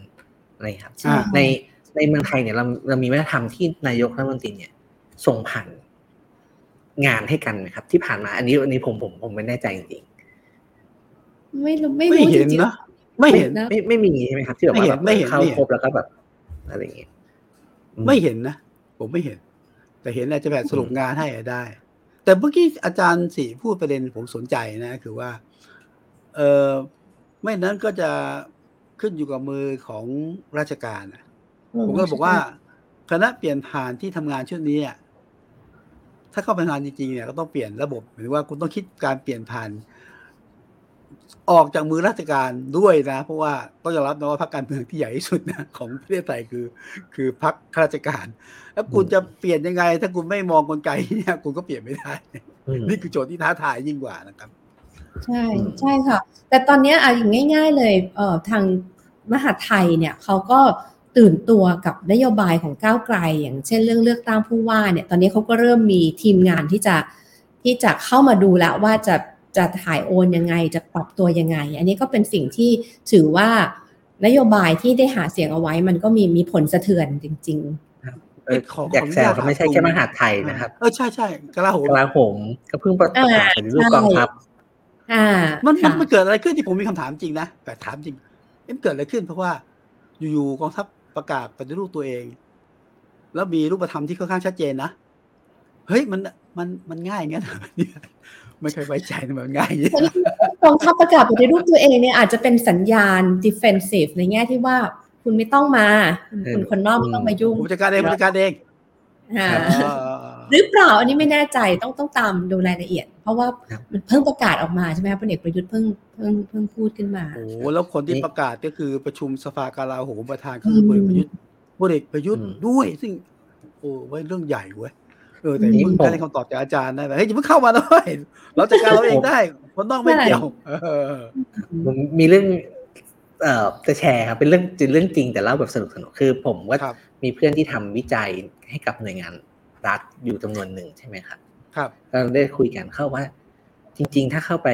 อะไรครับใช่ในในเมืองไทยเนี่ยเราเรามีวัฒนธรรมที่นายกรัฐมนตรีเนี่ย ส่งผ่านงานให้กันนะครับ ที่ผ่านมา อันนี้อันนี้ผมผมผมไม่แน่ใจจริงไม่รู้ไม่ไม่รู้จเห็นริงนะๆไม่เห็นนะไม่ไม่ไม่มีใช่ไหมครับ ที่แบบไม่ว่าเห็แบนบไม่เห็นเข้าไม่เห็นครบแล้วก็แบบอะไรอย่างเงี้ยอืไม่เห็นนะผมไม่เห็น แต่เห็นอาจจะแบบสรุปงานให้ได้ แต่เมื่อกี้อาจารย์สีพูดประเด็นผมสนใจนะ คือว่า เออไม่นั้นก็จะขึ้นอยู่กับมือของราชการนะผมก็เลยบอกว่า คณะเปลี่ยนผ่านที่ทำงานชุดนี้อะถ้าเข้าไปทำงานจริงๆเนี่ยก็ต้องเปลี่ยนระบบหรือว่าคุณต้องคิดการเปลี่ยนผ่าน ออกจากมือราชการด้วยนะ เพราะว่าต้องยอมรับนะว่าพรรคการเมืองที่ใหญ่ที่สุดนะของประเทศไทยคือ คือพรรคข้าราชการ แล้วคุณจะเปลี่ยนยังไง ถ้าคุณไม่มองกลไกเนี่ยคุณก็เปลี่ยนไม่ได้อืมนี่คือโจทย์ที่ท้าทายยิ่งกว่านะครับ ใช่ใช่ค่ะ แต่ตอนเนี้ยเอาอย่างง่าย ๆ เลยเอ่อทางมหาดไทยเนี่ยเขาก็ตื่นตัวกับนโยบายของก้าวไกล อย่างเช่นเรื่องเลือกตั้งผู้ว่าเนี่ย ตอนนี้เขาก็เริ่มมีทีมงานที่จะที่จะเข้ามาดูแล้วว่าจะ จะถ่ายโอนยังไง จะปรับตัวยังไง อันนี้ก็เป็นสิ่งที่ถือว่านโยบายที่ได้หาเสียงเอาไว้มันก็มีมีผลสะเทือนจริงเออขออยากแซวขออนุญาตก็ไม่ใช่ถามแค่ตรงมหาดไทยนะครับ เออใช่ใช่กลาโหมกลาโหมก็เพิ่งประกาศอ่าปฏิรูปกองทัพๆอ่ามันมันค่ะมันเกิดอะไรขึ้นที่ผมมีคำถามจริงนะแต่ถามจริงเอ๊ะมันเกิดอะไรขึ้นเพราะว่า อยู่ๆกองทัพประกาศปฏิรูปตัวเอง แล้วมีรูปธรรมที่ค่อนข้างชัดเจนนะเฮ้ยมันมันมันง่ายอย่างเงี้ยเหรอเนี่ย ไม่เคยไว้ใจนะมันง่ายอย่างเงี้ยกองทัพประกาศปฏิรูปตัวเองเนี่ยอาจจะเป็นสัญญาณ defensive ในแง่ที่ว่าคุณไม่ต้องมา คุณเออคุณคนนอกไม่ต้องมายุ่งผมจัดการเองผมจัดการเองอ่าเออหรือเปล่าอันนี้ไม่แน่ใจต้องต้องตามดูรายละเอียด เพราะว่าครับมันเพิ่งประกาศออกมาใช่ไหมคะพลเอกประยุทธ์เพิ่งเพิ่งเพิ่งพูดขึ้นมาโอ้โหแล้วคนที่นี่ประกาศก็คือประชุมสภากลาโหมประธานคือพลเอกประยุทธ์พลเอกประยุทธ์อืมด้วย ซึ่ง โอ้ไว้เรื่องใหญ่เว้ย เออแต่นี่เพิ่งผมได้คำตอบจากอาจารย์ได้แบบเฮ้ยอย่าเพิ่งเข้ามานะเว้ยเราจัดการเราเองได้คนต้องไม่เกี่ยวเออผมมีเรื่องเอ่อจะแชร์ครับเป็นเรื่องจริงเรื่องจริงแต่เล่าแบบสนุกสนุกคือ ผมก็ครับมีเพื่อนที่ทำวิจัยให้กับหน่วยงานรัฐอยู่จำนวนหนึ่งใช่ไหมครับ ครับเราได้คุยกันเข้าว่า จริง ๆ ถ้าเข้าไป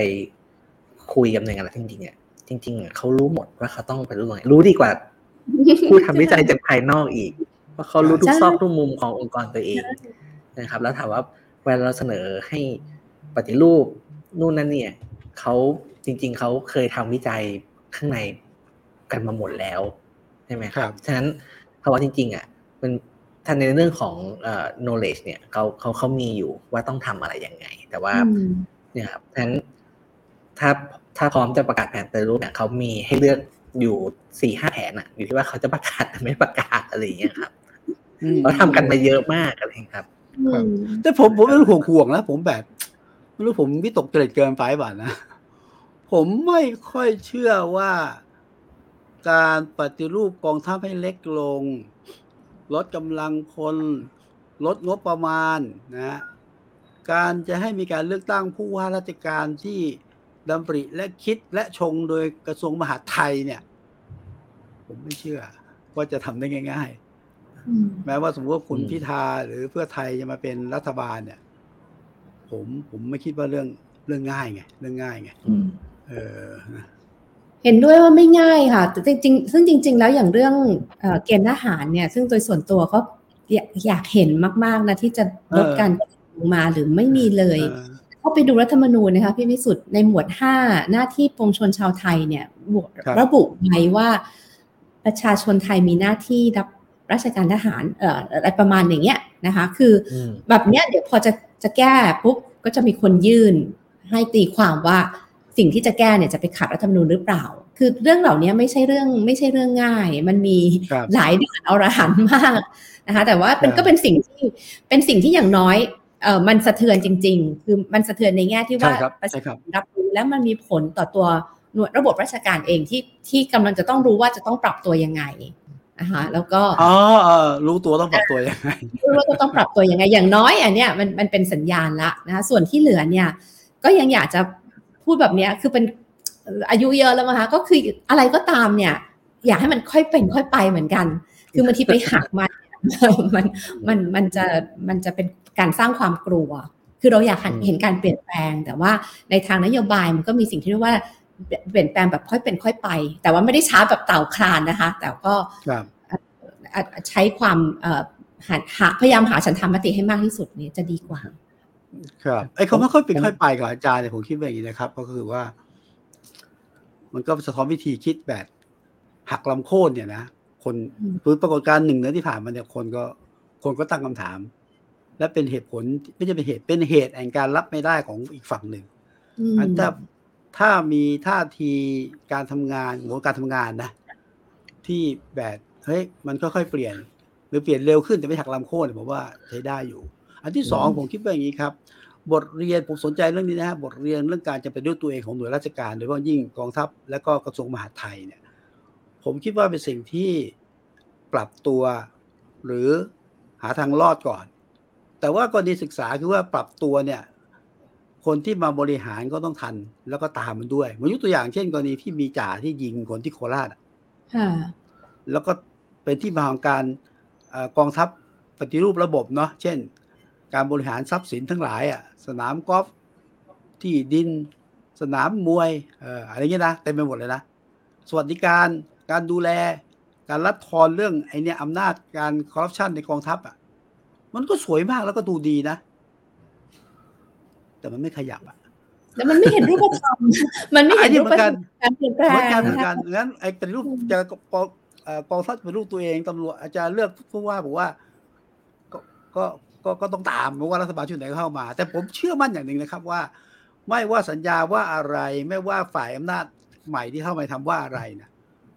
คุยกับหน่วยงานรัฐจริงๆเนี่ยจริงๆอะเขารู้หมดว่าเขาต้องไปรู้ตรงไหนรู้ดีกว่าผู้ทำวิจัยจากภายนอกอีก เพราะเขารู้ทุกใช่ซอกทุกมุมขององค์กรตัวเอง นะครับแล้วถามว่าเวลาเราเสนอให้ปฏิรูปนู่นนั่นเนี่ยเขาจริง ๆเขาเคยทำวิจัยข้างในกันมาหมดแล้วใช่ไหมคครัรับบฉะนั้นภาวะจริง ๆอะมันถ้าในเรื่องของเอ่อ knowledge เนี่ยเขาเขาเขามีอยู่ว่าต้องทำอะไรยังไง แต่ว่าอืมเนี่ยครับฉะนั้นถ้าถ้าพร้อมจะประกาศแผนปฏิรูปเนี่ยเขามีให้เลือกอยู่สี่ห้าแผนอะ อยู่ที่ว่าเขาจะประกาศหรือไม่ประกาศอะไรอย่างเงี้ยครับอืมเขาทำกันมาเยอะมากอะไรอย่างเงี้ยครับครับ แต่ผมผมไม่รู้ห่วงห่วงนะผมแบบไม่รู้ผมวิตกจริตเกินไปบ่านะ ผมไม่ค่อยเชื่อว่าการปฏิรูปกองทัพให้เล็กลง ลดกำลังพลลดงบประมาณนะการจะให้มีการเลือกตั้งผู้ว่าราชการที่ดำริและคิดและชงโดยกระทรวงมหาดไทยเนี่ย ผมไม่เชื่อว่าจะทำได้ง่าย แม้ว่าสมมติว่าคุณอืมพิธาหรือเพื่อไทยจะมาเป็นรัฐบาลเนี่ย ผมผมไม่คิดว่าเรื่องเรื่องง่ายไงเรื่องง่ายไงอืมเออนะเห็นด้วยว่าไม่ง่ายค่ะ แต่จริงๆซึ่งจริง ๆ แล้วอย่างเรื่องเอ่อเกณฑ์ทหารเนี่ย ซึ่งโดยส่วนตัวก็อยากอยากเห็นมาก ๆนะที่จะลดการลงมาหรือไม่มีเลยเออเข้าไปดูรัฐธรรมนูญนะคะพี่วิสุทธ์ในหมวด 5 หน้าที่ปวงชนชาวไทยเนี่ยบวกครับระบุไว้ว่าประชาชนไทยมีหน้าที่รับ ราชการทหารเอ่ออะไรประมาณอย่างเงี้ยนะคะ คืออืมแบบเนี้ยเดี๋ยวพอจะจะแก้ปุ๊บก็จะมีคนยื่นให้ตีความว่าสิ่งที่จะแก้เนี่ยจะไปขัดรัฐธรรมนูญหรือเปล่า คือเรื่องเหล่านี้ไม่ใช่เรื่องไม่ใช่เรื่องง่าย มันมีครับหลายด่านอรหันต์มากนะคะแต่ว่ามันครับก็เป็นสิ่งที่เป็นสิ่งที่อย่างน้อยเออมันสะเทือนจริง ๆ คือมันสะเทือนในแง่ที่ว่าใช่ครับประใช่ชาคชรับนรับรู้แล้วมันมีผลต่อตัวหน่วยระบบราชการเองที่ที่กำลังจะต้องรู้ว่าจะต้องปรับตัวยังไง นะคะแล้วก็อ๋อเออรู้ตัวต้องปรับตัวยังไงรู้ว่าจะต้องปรับตัวยังไงอย่างน้อยอันเนี้ยมันมันเป็นสัญญาณละนะคะส่วนที่เหลือเนี่ย ก็ยังอยากจะพูดแบบเนี้ยคือเป็นเอ่ออายุเยอะแล้วมั้งคะก็คืออะไรก็ตามเนี่ย อยากให้มันค่อยเป็นค่อยไปเหมือนกัน คือบางทีไปหักมันมันมันมันจะมันจะเป็นการสร้างความกลัว คือเราอยากเห็นอืมเห็นการเปลี่ยนแปลง แต่ว่าในทางนโยบายมันก็มีสิ่งที่เรียกว่า เปลี่ยนแปลงแบบค่อยเป็นค่อยไป แต่ว่าไม่ได้ช้าแบบเต่าคลานนะคะ แต่ก็ครับอะใช้ความเอ่อหาหาพยายามหาฉันทามติให้มากที่สุดเนี่ยจะดีกว่า ครับไอ้คำว่าค่อยเป็นค่อยไปกับอาจารย์เนี่ยผมคิดว่าอย่างนี้นะครับ ก็คือว่า มันก็สะท้อนวิธีคิดแบบ หักลำโค่นเนี่ยนะคนอืมคือปรากฏการณ์หนึ่งเนื้อที่ผ่านมาเนี่ยคนก็คนก็ตั้งคำถาม และเป็นเหตุผลไม่ใช่เป็นเหตุเป็นเหตุแห่งการรับไม่ได้ของอีกฝั่งหนึ่งอืมอันถ้า ถ้ามีท่าทีการทำงานหัวการทำงานนะ ที่แบบเฮ้ยมันค่อยๆเปลี่ยน หรือเปลี่ยนเร็วขึ้นแต่ไม่หักลำโค่นเนี่ยผมว่าใช้ได้อยู่ อันที่สองอืมผมคิดว่าอย่างนี้ครับ บทเรียนผมสนใจเรื่องนี้นะฮะบทเรียนเรื่องการจะเป็นด้วยตัวเองของหน่วยราชการ โดยเฉพาะยิ่งกองทัพและก็กระทรวงมหาดไทยเนี่ยผมคิดว่าเป็นสิ่งที่ปรับตัวหรือหาทางรอดก่อน แต่ว่ากรณีศึกษาคือว่าปรับตัวเนี่ย คนที่มาบริหารก็ต้องทัน แล้วก็ตามมันด้วยผมยกตัวอย่างเช่นกรณีที่มีจ่าที่ยิงคนที่โคราชอะค่ะแล้วก็เป็นที่มาของการเอ่อกองทัพปฏิรูประบบเนาะเช่น การบริหารทรัพย์สินทั้งหลายอะสนามกอล์ฟที่ดินสนามมวยเอ่ออะไรเงี้ยนะเต็มไปหมดเลยนะสวัสดิการการดูแล การรัดทอนเรื่องไอเนี่ยอำนาจการคอร์รัปชันในกองทัพอะมันก็สวยมากแล้วก็ดูดีนะ แต่มันไม่ขยับอะแต่มันไม่เห็นรูปธรรมมันไม่เห็นอันนี้รูเหมืปอนธกัรรนมการเปลี่ยนแปลเหมือนงกันเหมือนนะกัคะนงั้นไอ้ปฏิรูปจะกองเอ่อกองทัพปฏิรูปตัวเองตำรวจอาจารย์เลือกผู้ว่าบอกว่า ก็ก็ก็ก็ต้องตามไม่ว่ารัฐบาลชุดไหนเข้ามา แต่ผมเชื่อมั่นอย่างหนึ่งนะครับว่า ไม่ว่าสัญญาว่าอะไร ไม่ว่าฝ่ายอำนาจใหม่ที่เข้ามาทำว่าอะไรนะ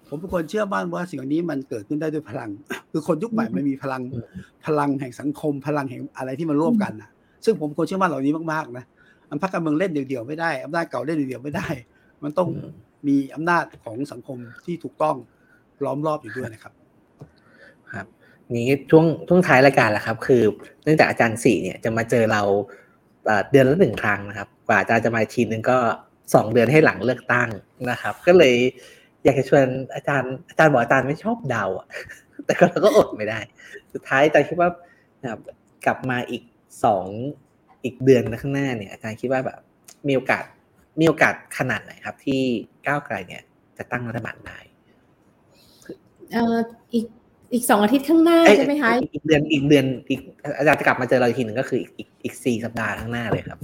ผผมเป็นคนเชื่อมั่นว่าสิ่งเหล่านี้มันเกิดขึ้นได้ด้วยพลัง คือคนยุคใหม่มันมีพลังอืมพลังแห่งสังคม พลังแห่งอะไรที่มันร่วมกันนะ ซึ่งผมเป็นคนเชื่อมั่นเหล่านี้มากๆนะอำพักการเมืองเล่นเดี่ยวๆไม่ได้อำนาจเก่าเล่นเดี่ยวๆไม่ได้ มันต้องอืมมีอำนาจของสังคมที่ถูกต้องล้อมรอบอยู่ด้วยนะครับครับนี้ช่วงช่วงท้ายรายการแหละครับ คือเนื่องจากอาจารย์สี่เนี่ยจะมาเจอเราเอ่อเดือนละหนึ่งครั้งนะครับ กว่าอาจารย์จะมาอีกทีนึงก็สองเดือนให้หลังเลือกตั้งนะครับ ก็เลยอยากจะชวนอาจารย์อาจารย์บอกอาจารย์ไม่ชอบเดาอะแต่ก็เราก็อดไม่ได้ สุดท้ายอาจารย์คิดว่านะครับกลับมาอีก สองอีกเดือนข้างหน้าเนี่ยอาจารย์คิดว่าแบบมีโอกาสมีโอกาสขนาดไหนครับ ที่ก้าวไกลเนี่ยจะตั้งรัฐบาลได้เอ่ออีกอีกสองอาทิตย์ข้างหน้าเอ้ยใช่ไหมคะอีกเดือนอีกเดือนอีกอาจารย์จะกลับมาเจอเราอีกทีหนึ่งก็คืออีกอีกอีกสี่สัปดาห์ข้างหน้าเลยครับ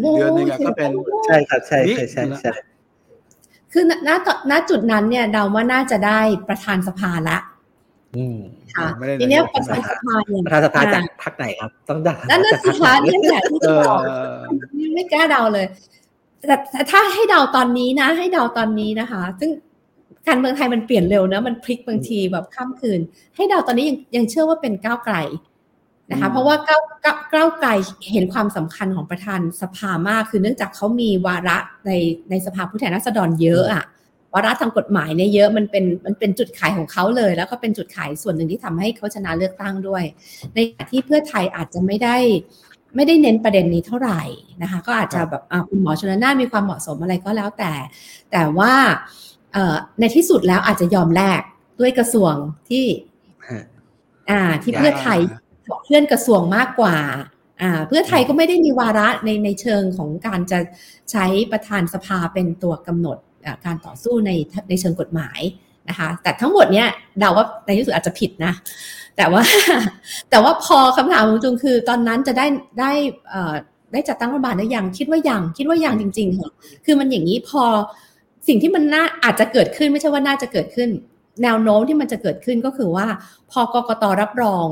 เดือนหนึ่งอะก็เป็นใช่ครับใช่ใช่ใช่ใช่คือณณตอนณจุดนั้นเนี่ยเดาว่าน่าจะได้ประธานสภาละ อืมค่ะไม่ได้ทีเนี้ยนายกประธานสภาเนี่ยประธานสภาจากอ่พรรคไหนครับ ต้องจากนั่นน่ะจากสิพรรคคะไหนนี่แหละที่เอจะอบอกยังไม่กล้าเดาเลยแต่แต่ถ้าให้เดาตอนนี้นะ ให้เดาตอนนี้นะคะ ซึ่งการเมืองไทยมันเปลี่ยนเร็วนะ มันพลิกบางทีแบบข้ามคืน ให้เดาตอนนี้ยังยังเชื่อว่าเป็นก้าวไกลนะคะอืมเพราะว่าก้าวก้าวก้าวไกลเห็นความสำคัญของประธานสภามาก คือเนื่องจากเขามีวาระในในสภาผู้แทนราษฎรเยอะอะ วาระทางกฎหมายเนี่ยเยอะมันเป็นมันเป็นจุดขายของเขาเลย แล้วก็เป็นจุดขายส่วนหนึ่งที่ทำให้เขาชนะเลือกตั้งด้วย ในขณะที่เพื่อไทยอาจจะไม่ได้ไม่ได้เน้นประเด็นนี้เท่าไหร่นะคะ ก็อาจจะแบบอ่าคุณหมอชนน่านมีความเหมาะสมอะไรก็แล้วแต่ แต่ว่าเอ่อในที่สุดแล้วอาจจะยอมแลกด้วยกระทรวงที่ฮะอ่าที่เพื่อไทยบอกเคลื่อนกระทรวงมากกว่าอ่าเพื่อไทยก็ไม่ได้มีวาระในในเชิงของการจะใช้ประธานสภาเป็นตัวกำหนดอ่า การต่อสู้ในในเชิงกฎหมายนะคะแต่ทั้งหมดเนี้ยเดาว่าในที่สุดอาจจะผิดนะ แต่ว่าแต่ว่าพอคำถามของจุงคือ ตอนนั้นจะได้ได้ได้จัดตั้งรัฐบาลหรือยังคิดว่ายังคิดว่ายังจริงๆค่ะคือมันอย่างนี้พอสิ่งที่มันน่าอาจจะเกิดขึ้นไม่ใช่ว่าน่าจะเกิดขึ้น แนวโน้มที่มันจะเกิดขึ้นก็คือว่า พอกกตรับรอง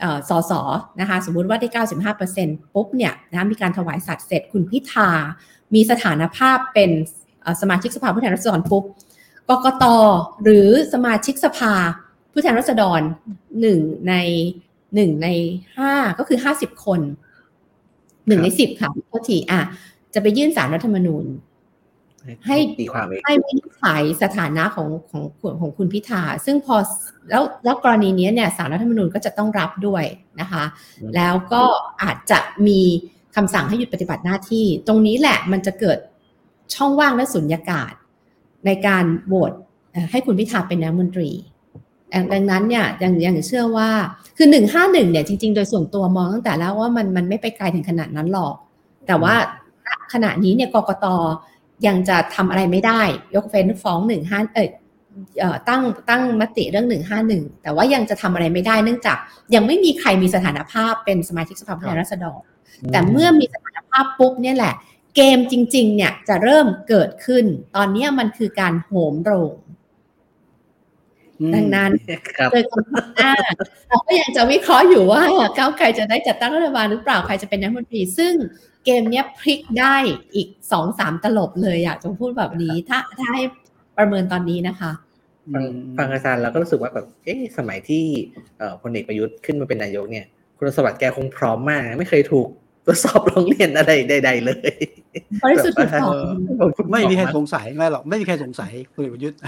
เอสสนะคะสมมุติว่าได้ 95%ปุ๊บเนี่ยนะมีการถวายสัตย์เสร็จคุณพิธา มีสถานภาพเป็น สมาชิกสภาผู้แทนราษฎรปุ๊บกกตหรือสมาชิกสภาผู้แทนราษฎรหนึ่งในหนึ่งในห้าก็คือห้าสิบคนหนึ่งในสิบค่ะโทษทีอะ จะไปยื่นสารรัฐธรรมนูญ ให้ตีความเองให้วินิจฉัยสถานะของของของของคุณพิธา ซึ่งพอแล้วแล้วกรณีนี้เนี่ยสารรัฐธรรมนูญก็จะต้องรับด้วยนะคะอืมแล้วก็อาจจะมีคำสั่งให้หยุดปฏิบัติหน้าที่ ตรงนี้แหละมันจะเกิด ช่องว่างและสุญญากาศ ในการโหวตให้คุณพิธาเป็นนายกรัฐมนตรี ดังนั้นเนี่ยยังยังเชื่อว่าคือหนึ่งห้าหนึ่งเนี่ยจริง ๆ โดยส่วนตัวมองตั้งแต่แล้วว่ามันมันไม่ไปไกลถึงขนาดนั้นหรอก แต่ว่าขณะนี้เนี่ยกกตยังจะทำอะไรไม่ได้ ยกเว้นฟ้องหนึ่งห้าเออตั้งตั้งมติเรื่องหนึ่งห้าหนึ่งแต่ว่ายังจะทำอะไรไม่ได้เนื่องจาก ยังไม่มีใครมีสถานภาพเป็นสมาชิกสภาผู้แทนราษฎร แต่เมื่อมีสถานภาพปุ๊บเนี่ยแหละ เกมจริง ๆ เนี่ยจะเริ่มเกิดขึ้น ตอนเนี้ยมันคือการโหมโรงอืมดังนั้นครับโดยคนหน้าเราก็ยังจะวิเคราะห์อยู่ว่าก้าวไกลจะได้จัดตั้งรัฐบาลหรือเปล่าใครจะเป็นนายกรัฐมนตรี ซึ่งเกมเนี้ยพลิกได้อีกสองสามตลบเลยอยากจะพูดแบบนี้ ถ้าถ้าให้ประเมินตอนนี้นะคะฟังฟังอาจารย์เราก็รู้สึกว่าแบบเอ๊ะสมัยที่เอ่อพลเอกประยุทธ์ขึ้นมาเป็นนายกเนี่ย คุณสมบัติแกคงพร้อมมาก ไม่เคยถูก ตรวจสอบร้องเรียนอะไรใดๆเลยบริสุทธิ์ถูกต้องเออไม่มีใครสงสัยไม่หรอกไม่มีใครสงสัยคุณเอกประยุทธ์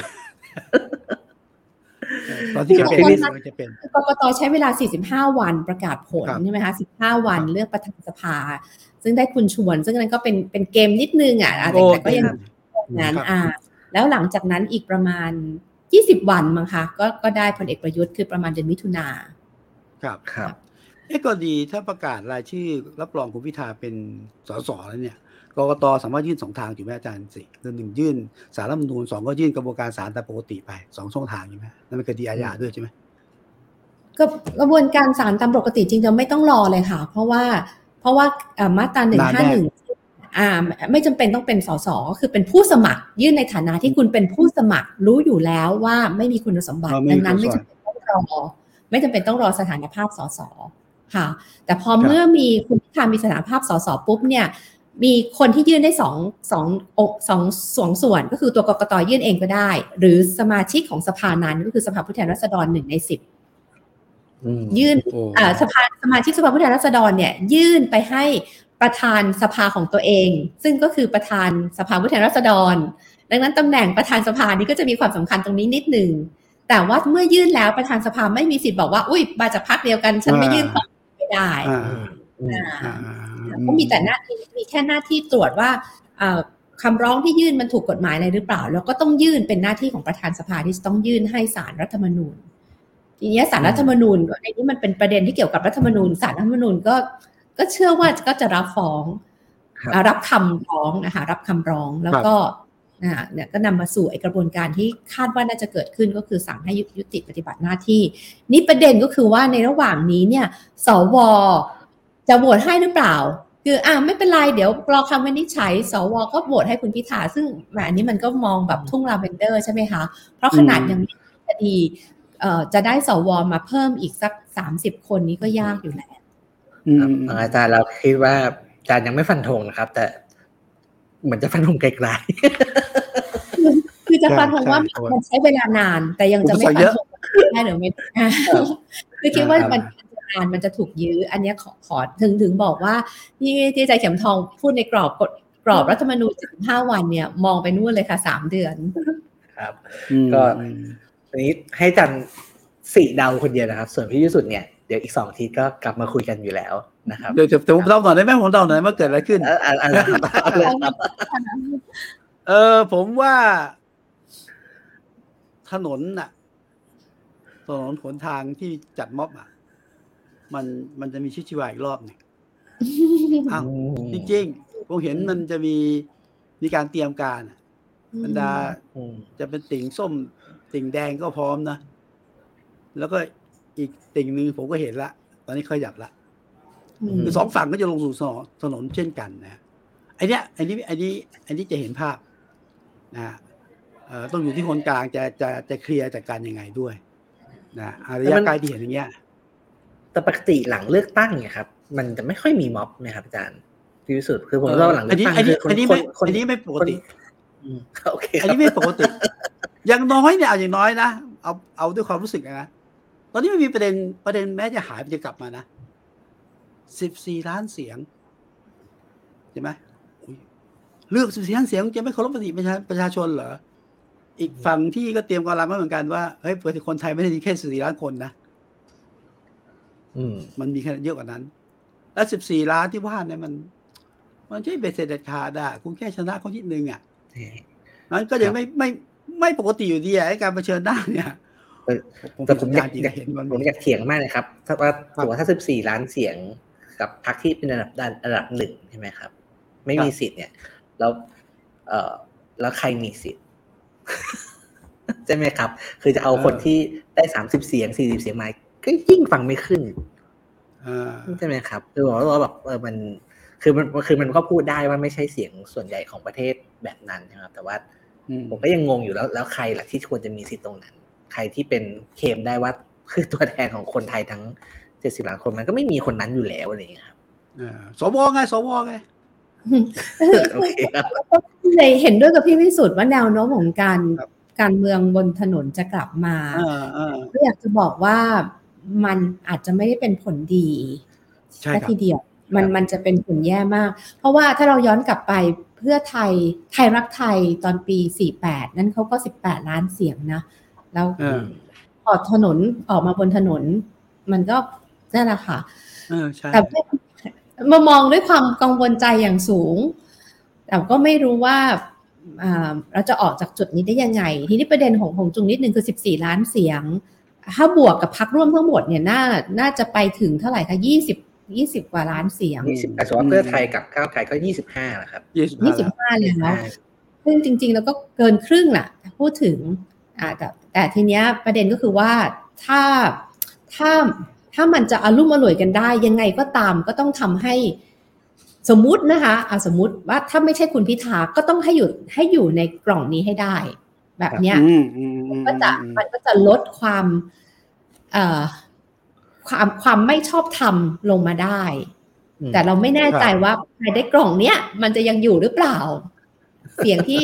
ตอนที่จะเป็นคือคนตอนที่จะเป็นกกตใช้เวลา 45 วันประกาศผลครับใช่ไหมคะ15 วันเลือกประธานสภา ซึ่งได้คุณชวน ซึ่งนั้นก็เป็นเป็นเกมนิดนึงอะแต่แต่ก็ยังนั้นครับอ่า แล้วหลังจากนั้นอีกประมาณ 20 วันมั้งคะก็ก็ได้พลเอกประยุทธ์คือประมาณเดือนมิถุนาครับครับเอ๊ะก็ดีถ้าประกาศรายชื่อรับรองคุณพิธาเป็นสสแล้วเนี่ยกกตสามารถยื่นสองทางอยู่ไหมอาจารย์สิคือหนึ่งยื่นสารรัฐธรรมนูญสองก็ยื่นกระบวนการศาลตามปกติไปสองช่องทางใช่ไหมนั่นเป็นคดีอาญาด้วยใช่ไหมก็กระบวนการศาลตามปกติจริงๆไม่ต้องรอเลยค่ะ เพราะว่าเพราะว่าเอ่อมาตราหนึ่งห้าหนึ่งอ่าไม่จำเป็นต้องเป็นสสก็คือเป็นผู้สมัคร ยื่นในฐานะที่คุณเป็นผู้สมัครรู้อยู่แล้วว่าไม่มีคุณสมบัติอ๋อไม่ดัมีงนั้นคุไม่ณสมบัจำติเป็นต้องรอ ไม่จำเป็นต้องรอสถานภาพสส ค่ะ แต่พอครับเมื่อมีคุณพิธามีสถานภาพสสปุ๊บเนี่ยมีคนที่ยื่นได้สองสองอกสองสองส่วน ก็คือตัวกกตยื่นเองก็ได้ หรือสมาชิกของสภานั้นก็คือสภาผู้แทนราษฎรหนึ่งในสิบอืมยื่นโอ้อ่าสภาสมาชิกสภาผู้แทนราษฎรเนี่ยยื่นไปให้ประธานสภาของตัวเอง ซึ่งก็คือประธานสภาผู้แทนราษฎร ดังนั้นตำแหน่งประธานสภานี้ก็จะมีความสำคัญตรงนี้นิดหนึ่งแต่ว่าเมื่อยื่นแล้วประธานสภาไม่มีสิทธิ์บอกว่าอุ้ยมาจากพรรคเดียวกัน ฉันไม่ยื่นต่อ ไม่ได้อ่าอืมอืมอ่าอ่าก็มีแต่หน้าที่มีแค่หน้าที่ตรวจว่าเอ่อคำร้องที่ยื่นมันถูกกฎหมายอะไรหรือเปล่า แล้วก็ต้องยื่นเป็นหน้าที่ของประธานสภาที่จะต้องยื่นให้สารรัฐธรรมนูญทีนี้สารรัฐธรรมนูญในนี้มันเป็นประเด็นที่เกี่ยวกับรัฐธรรมนูญสารรัฐธรรมนูญก็ก็เชื่อว่าก็จะรับฟ้องครับอ่ารับคำร้องนะคะรับคำร้องแล้วก็อ่า เนี่ยก็นำมาสู่ไอ้กระบวนการที่คาดว่าน่าจะเกิดขึ้นก็คือสั่งให้ยุยุติปฏิบัติหน้าที่ นี่ประเด็นก็คือว่าในระหว่างนี้เนี่ยสวจะโหวตให้หรือเปล่า คืออ่าไม่เป็นไรเดี๋ยวรอคำวินิจฉัย สวก็โหวตให้คุณพิธาซึ่งแหมอันนี้มันก็มองแบบทุ่งลาเวนเดอร์ใช่ไหมคะ เพราะขนาดยังไม่มีคดีเอ่อจะได้สวมาเพิ่มอีกสักสามสิบคนนี้ก็ยากอยู่แล้วอืมครับอาจารย์เราคิดว่าอาจารย์ยังไม่ฟันธงนะครับ แต่เหมือนจะฟันธงไกล คือจะใช่ฟันธงว่าใช่มันใช้เวลานาน แต่ยังจะไม่อุปสรรคฟันเยอะธงได้หรือไม่ได้คือคิดว่ามันจะนานมันจะถูกยื้อ อันเนี้ยขอขอถึงถึงบอกว่าที่ที่อาจารย์เข็มทองพูดในกรอบกฎกรอบรัฐธรรมนูญ75วันเนี่ย มองไปนู่นเลยค่ะสามเดือนๆครับอืมก็วันนี้ให้อาจันสี่เดาคนเดียวนะครับ ส่วนพี่ยุสุดเนี่ยเดี๋ยวอีกสองอาทีก็กลับมาคุยกันอยู่แล้วนะครับเดี๋ยวจะผมเล่าหน่อยได้ไหมผมเล่าหน่อยว่าเกิดอะไรขึ้นเอ่ออะอะไรครับอะไรครับเออผมว่า ถนนน่ะถนนขนทางที่จัดม็อบอะ มันมันจะมีชีวิตชีวาอีกรอบหนึ่งอ้าวจริงๆผมเห็นมันจะมีมีการเตรียมการอะบรรดาอืมจะเป็นติ่งส้ม ติ่งแดงก็พร้อมนะ แล้วก็อีกติ่งหนึ่งผมก็เห็นละ ตอนนี้ขยับละมคือสองฝั่งก็จะลงสู่ถนนถนนเช่นกันนะไอเนี้ยไอนี้ไอนี้ไอนี้จะเห็นภาพนะเอ่อ ต้องอยู่ที่คนกลางจะจะจะเคลียร์จัดการยังไงด้วยนะอะระยะไกลที่เห็นอย่างเงี้ย แต่ปกติหลังเลือกตั้งเนี่ยครับ มันจะไม่ค่อยมีม็อบนะครับอาจารย์พี่วิสุทธ์คือผมว่าหลังเลือัอนกนี้ตั้งอันนี้คือคนอันนี้คไม่นคนอันนี้ไม่ปกติอืมโอเคคอันรับนี้ไม่ปกติอย่างน้อยเนี่ยเอาอย่างน้อยนะเอาเอาด้วยความรู้สึกนะตอนนี้มันมีประเด็นประเด็นแม้จะหายมันจะกลับมานะสิบสี่ล้านเสียงใช่ไหมอุ๊ยเลือกสิบสี่ล้านเสียงจะไม่เคารพมติประชาประชาชนเหรอ อีกฝั่งที่ก็เตรียมกำลังไว้เหมือนกันว่าเฮ้ยปกติคนไทยไม่ได้มีแค่สิบสี่ล้านคนนะอืมมันมีแค่เยอะกว่านั้น แล้วสิบสี่ล้านที่ว่าเนี่ยมัน มันใช่เบ็ดเสร็จเด็ดขาดอะคุณแค่ชนะเขานิดนึงอะนั้นก็ยังไม่ไม่ไม่ปกติอยู่ดีอะไอ้การเผชิญหน้าเนี่ยเออแต่ผมอยากจริงอยากเห็นมันผมอยากเถียงมากเลยครับ ถ้าว่าสมมติว่าถ้าสิบสี่ล้านเสียงกับพรรคที่เป็นอันดับอันดับหนึ่งใช่ไหมครับ ไม่มีสิทธิ์เนี่ย แล้ว เอ่อแล้วใครมีสิทธิ์ ใช่ไหมครับ คือจะเอาคนที่ได้สามสิบเสียงสี่สิบเสียงมาก็ยิ่งฟังไม่ขึ้นอ่าใช่ไหมครับคือบอกว่าแบบเออมันคือมันคือมันก็พูดได้ว่าไม่ใช่เสียงส่วนใหญ่ของประเทศแบบนั้นนะครับ แต่ว่าอืมผมก็ยังงงอยู่แล้ว แล้วใครล่ะที่ควรจะมีสิทธิ์ตรงนั้น ใครที่เป็นเคลมได้ว่าคือตัวแทนของคนไทยทั้งเจ็ดสิบล้านคนมันก็ไม่มีคนนั้นอยู่แล้วอะไรอย่างเงี้ยครับอ่าสวไงสวไงโอ เคครับเลยเห็นด้วยกับพี่วิสุทธ์ว่าแนวโน้มของการครับการเมืองบนถนนจะกลับมาอ่าอ่าก็อยากจะบอกว่ามันอาจจะไม่ได้เป็นผลดีใช่แค่ครับทีเดียว มันครับมันจะเป็นผลแย่มาก เพราะว่าถ้าเราย้อนกลับไปเพื่อไทยไทยรักไทยตอนปี 48 นั่นเขาก็ 18 ล้านเสียงนะ แล้วเออออกถนนออกมาบนถนน มันก็นั่นแหละค่ะเออใช่แต่ มามองด้วยความกังวลใจอย่างสูง แต่ก็ไม่รู้ว่าอ่าเราจะออกจากจุดนี้ได้ยังไง ทีนี้ประเด็นของของจุงนิดนึงคือ 14 ล้านเสียง ถ้าบวกกับพักร่วมทั้งหมดเนี่ยน่าน่าจะไปถึงเท่าไหร่คะ20 20 กว่าล้านเสียงยี่สิบแต่สมมติว่าเพื่อไทยกับก้าวไกลก็ยี่สิบห้าแหละครับยี่สิบห้าแล้ว25แล้วซึ่งจริง ๆ แล้วก็เกินครึ่งน่ะถ้าพูดถึงอ่าแต่แต่ทีเนี้ยประเด็นก็คือว่าถ้าถ้า ถ้ามันจะอารุ่มอร่วยกันได้ ยังไงก็ตามก็ต้องทำให้สมมุตินะคะอะสมมุติว่าถ้าไม่ใช่คุณพิธาก็ต้องให้อยู่ให้อยู่ในกล่องนี้ให้ได้ แบบเนี้ยอืมอืมอืมก็จะอืมมันก็จะลดความเอ่อความความไม่ชอบธรรมลงมาได้อืมแต่เราไม่แน่ใจว่าภายในกล่องเนี้ยมันจะยังอยู่หรือเปล่า เสียงที่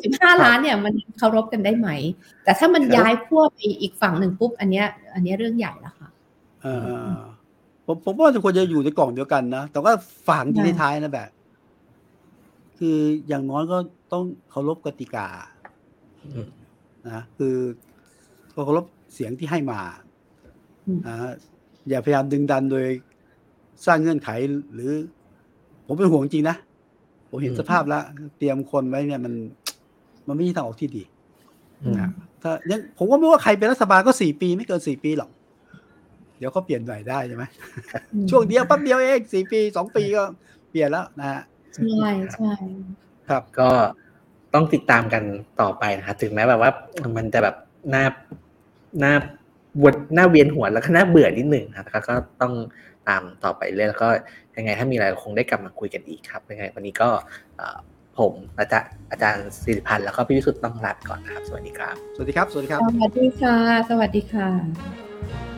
25 ล้านเนี่ย มันเคารพกันได้ไหม แต่ถ้ามันย้ายขั้วไปอีกฝั่งหนึ่งปุ๊บ อันเนี้ย อันเนี้ยเรื่องใหญ่แล้ วค่ะเออผมผมว่าจะควรจะอยู่ในกล่องเดียวกันนะ แต่ว่าฝังที่ใช่ท้ายๆนะแบบ คืออย่างน้อยก็ต้องเคารพกติกาอืมนะคือเคารพเสียงที่ให้มาอืมนะอย่าพยายามดึงดันโดยสร้างเงื่อนไขหรือ ผมเป็นห่วงจริงนะผมเห็นอืมสภาพแล้ว เตรียมคนไว้เนี่ยมัน มันไม่ใช่ทางออกที่ดีอืมนะถ้ายังผมก็ไม่ว่าใครเป็นรัฐบาลก็สี่ปีไม่เกินสี่ปีหรอก เดี๋ยวเขาเปลี่ยนใหม่ได้ใช่ไหมอืมช่วงเดียวแป๊บเดียวเองสี่ปีสองปีก็เปลี่ยนแล้วนะฮะใช่ใช่ครับก็ต้องติดตามกันต่อไปนะครับถึงแม้แบบว่า มันจะแบบหน้าหน้าวนหน้าเวียนหัวแล้วก็น่าเบื่อนิดหนึ่งนะครับก็ต้องตามต่อไปเรื่อยแล้วก็ยังไงถ้ามีอะไรคงได้กลับมาคุยกันอีกครับยังไงวันนี้ก็เอ่อผมอาจารย์อาจารย์สิริพันธ์แล้วก็พี่วิสุทธ์ต้องลาไปก่อนนะครับ สวัสดีครับ สวัสดีครับ สวัสดีครับ สวัสดีค่ะ สวัสดีค่ะ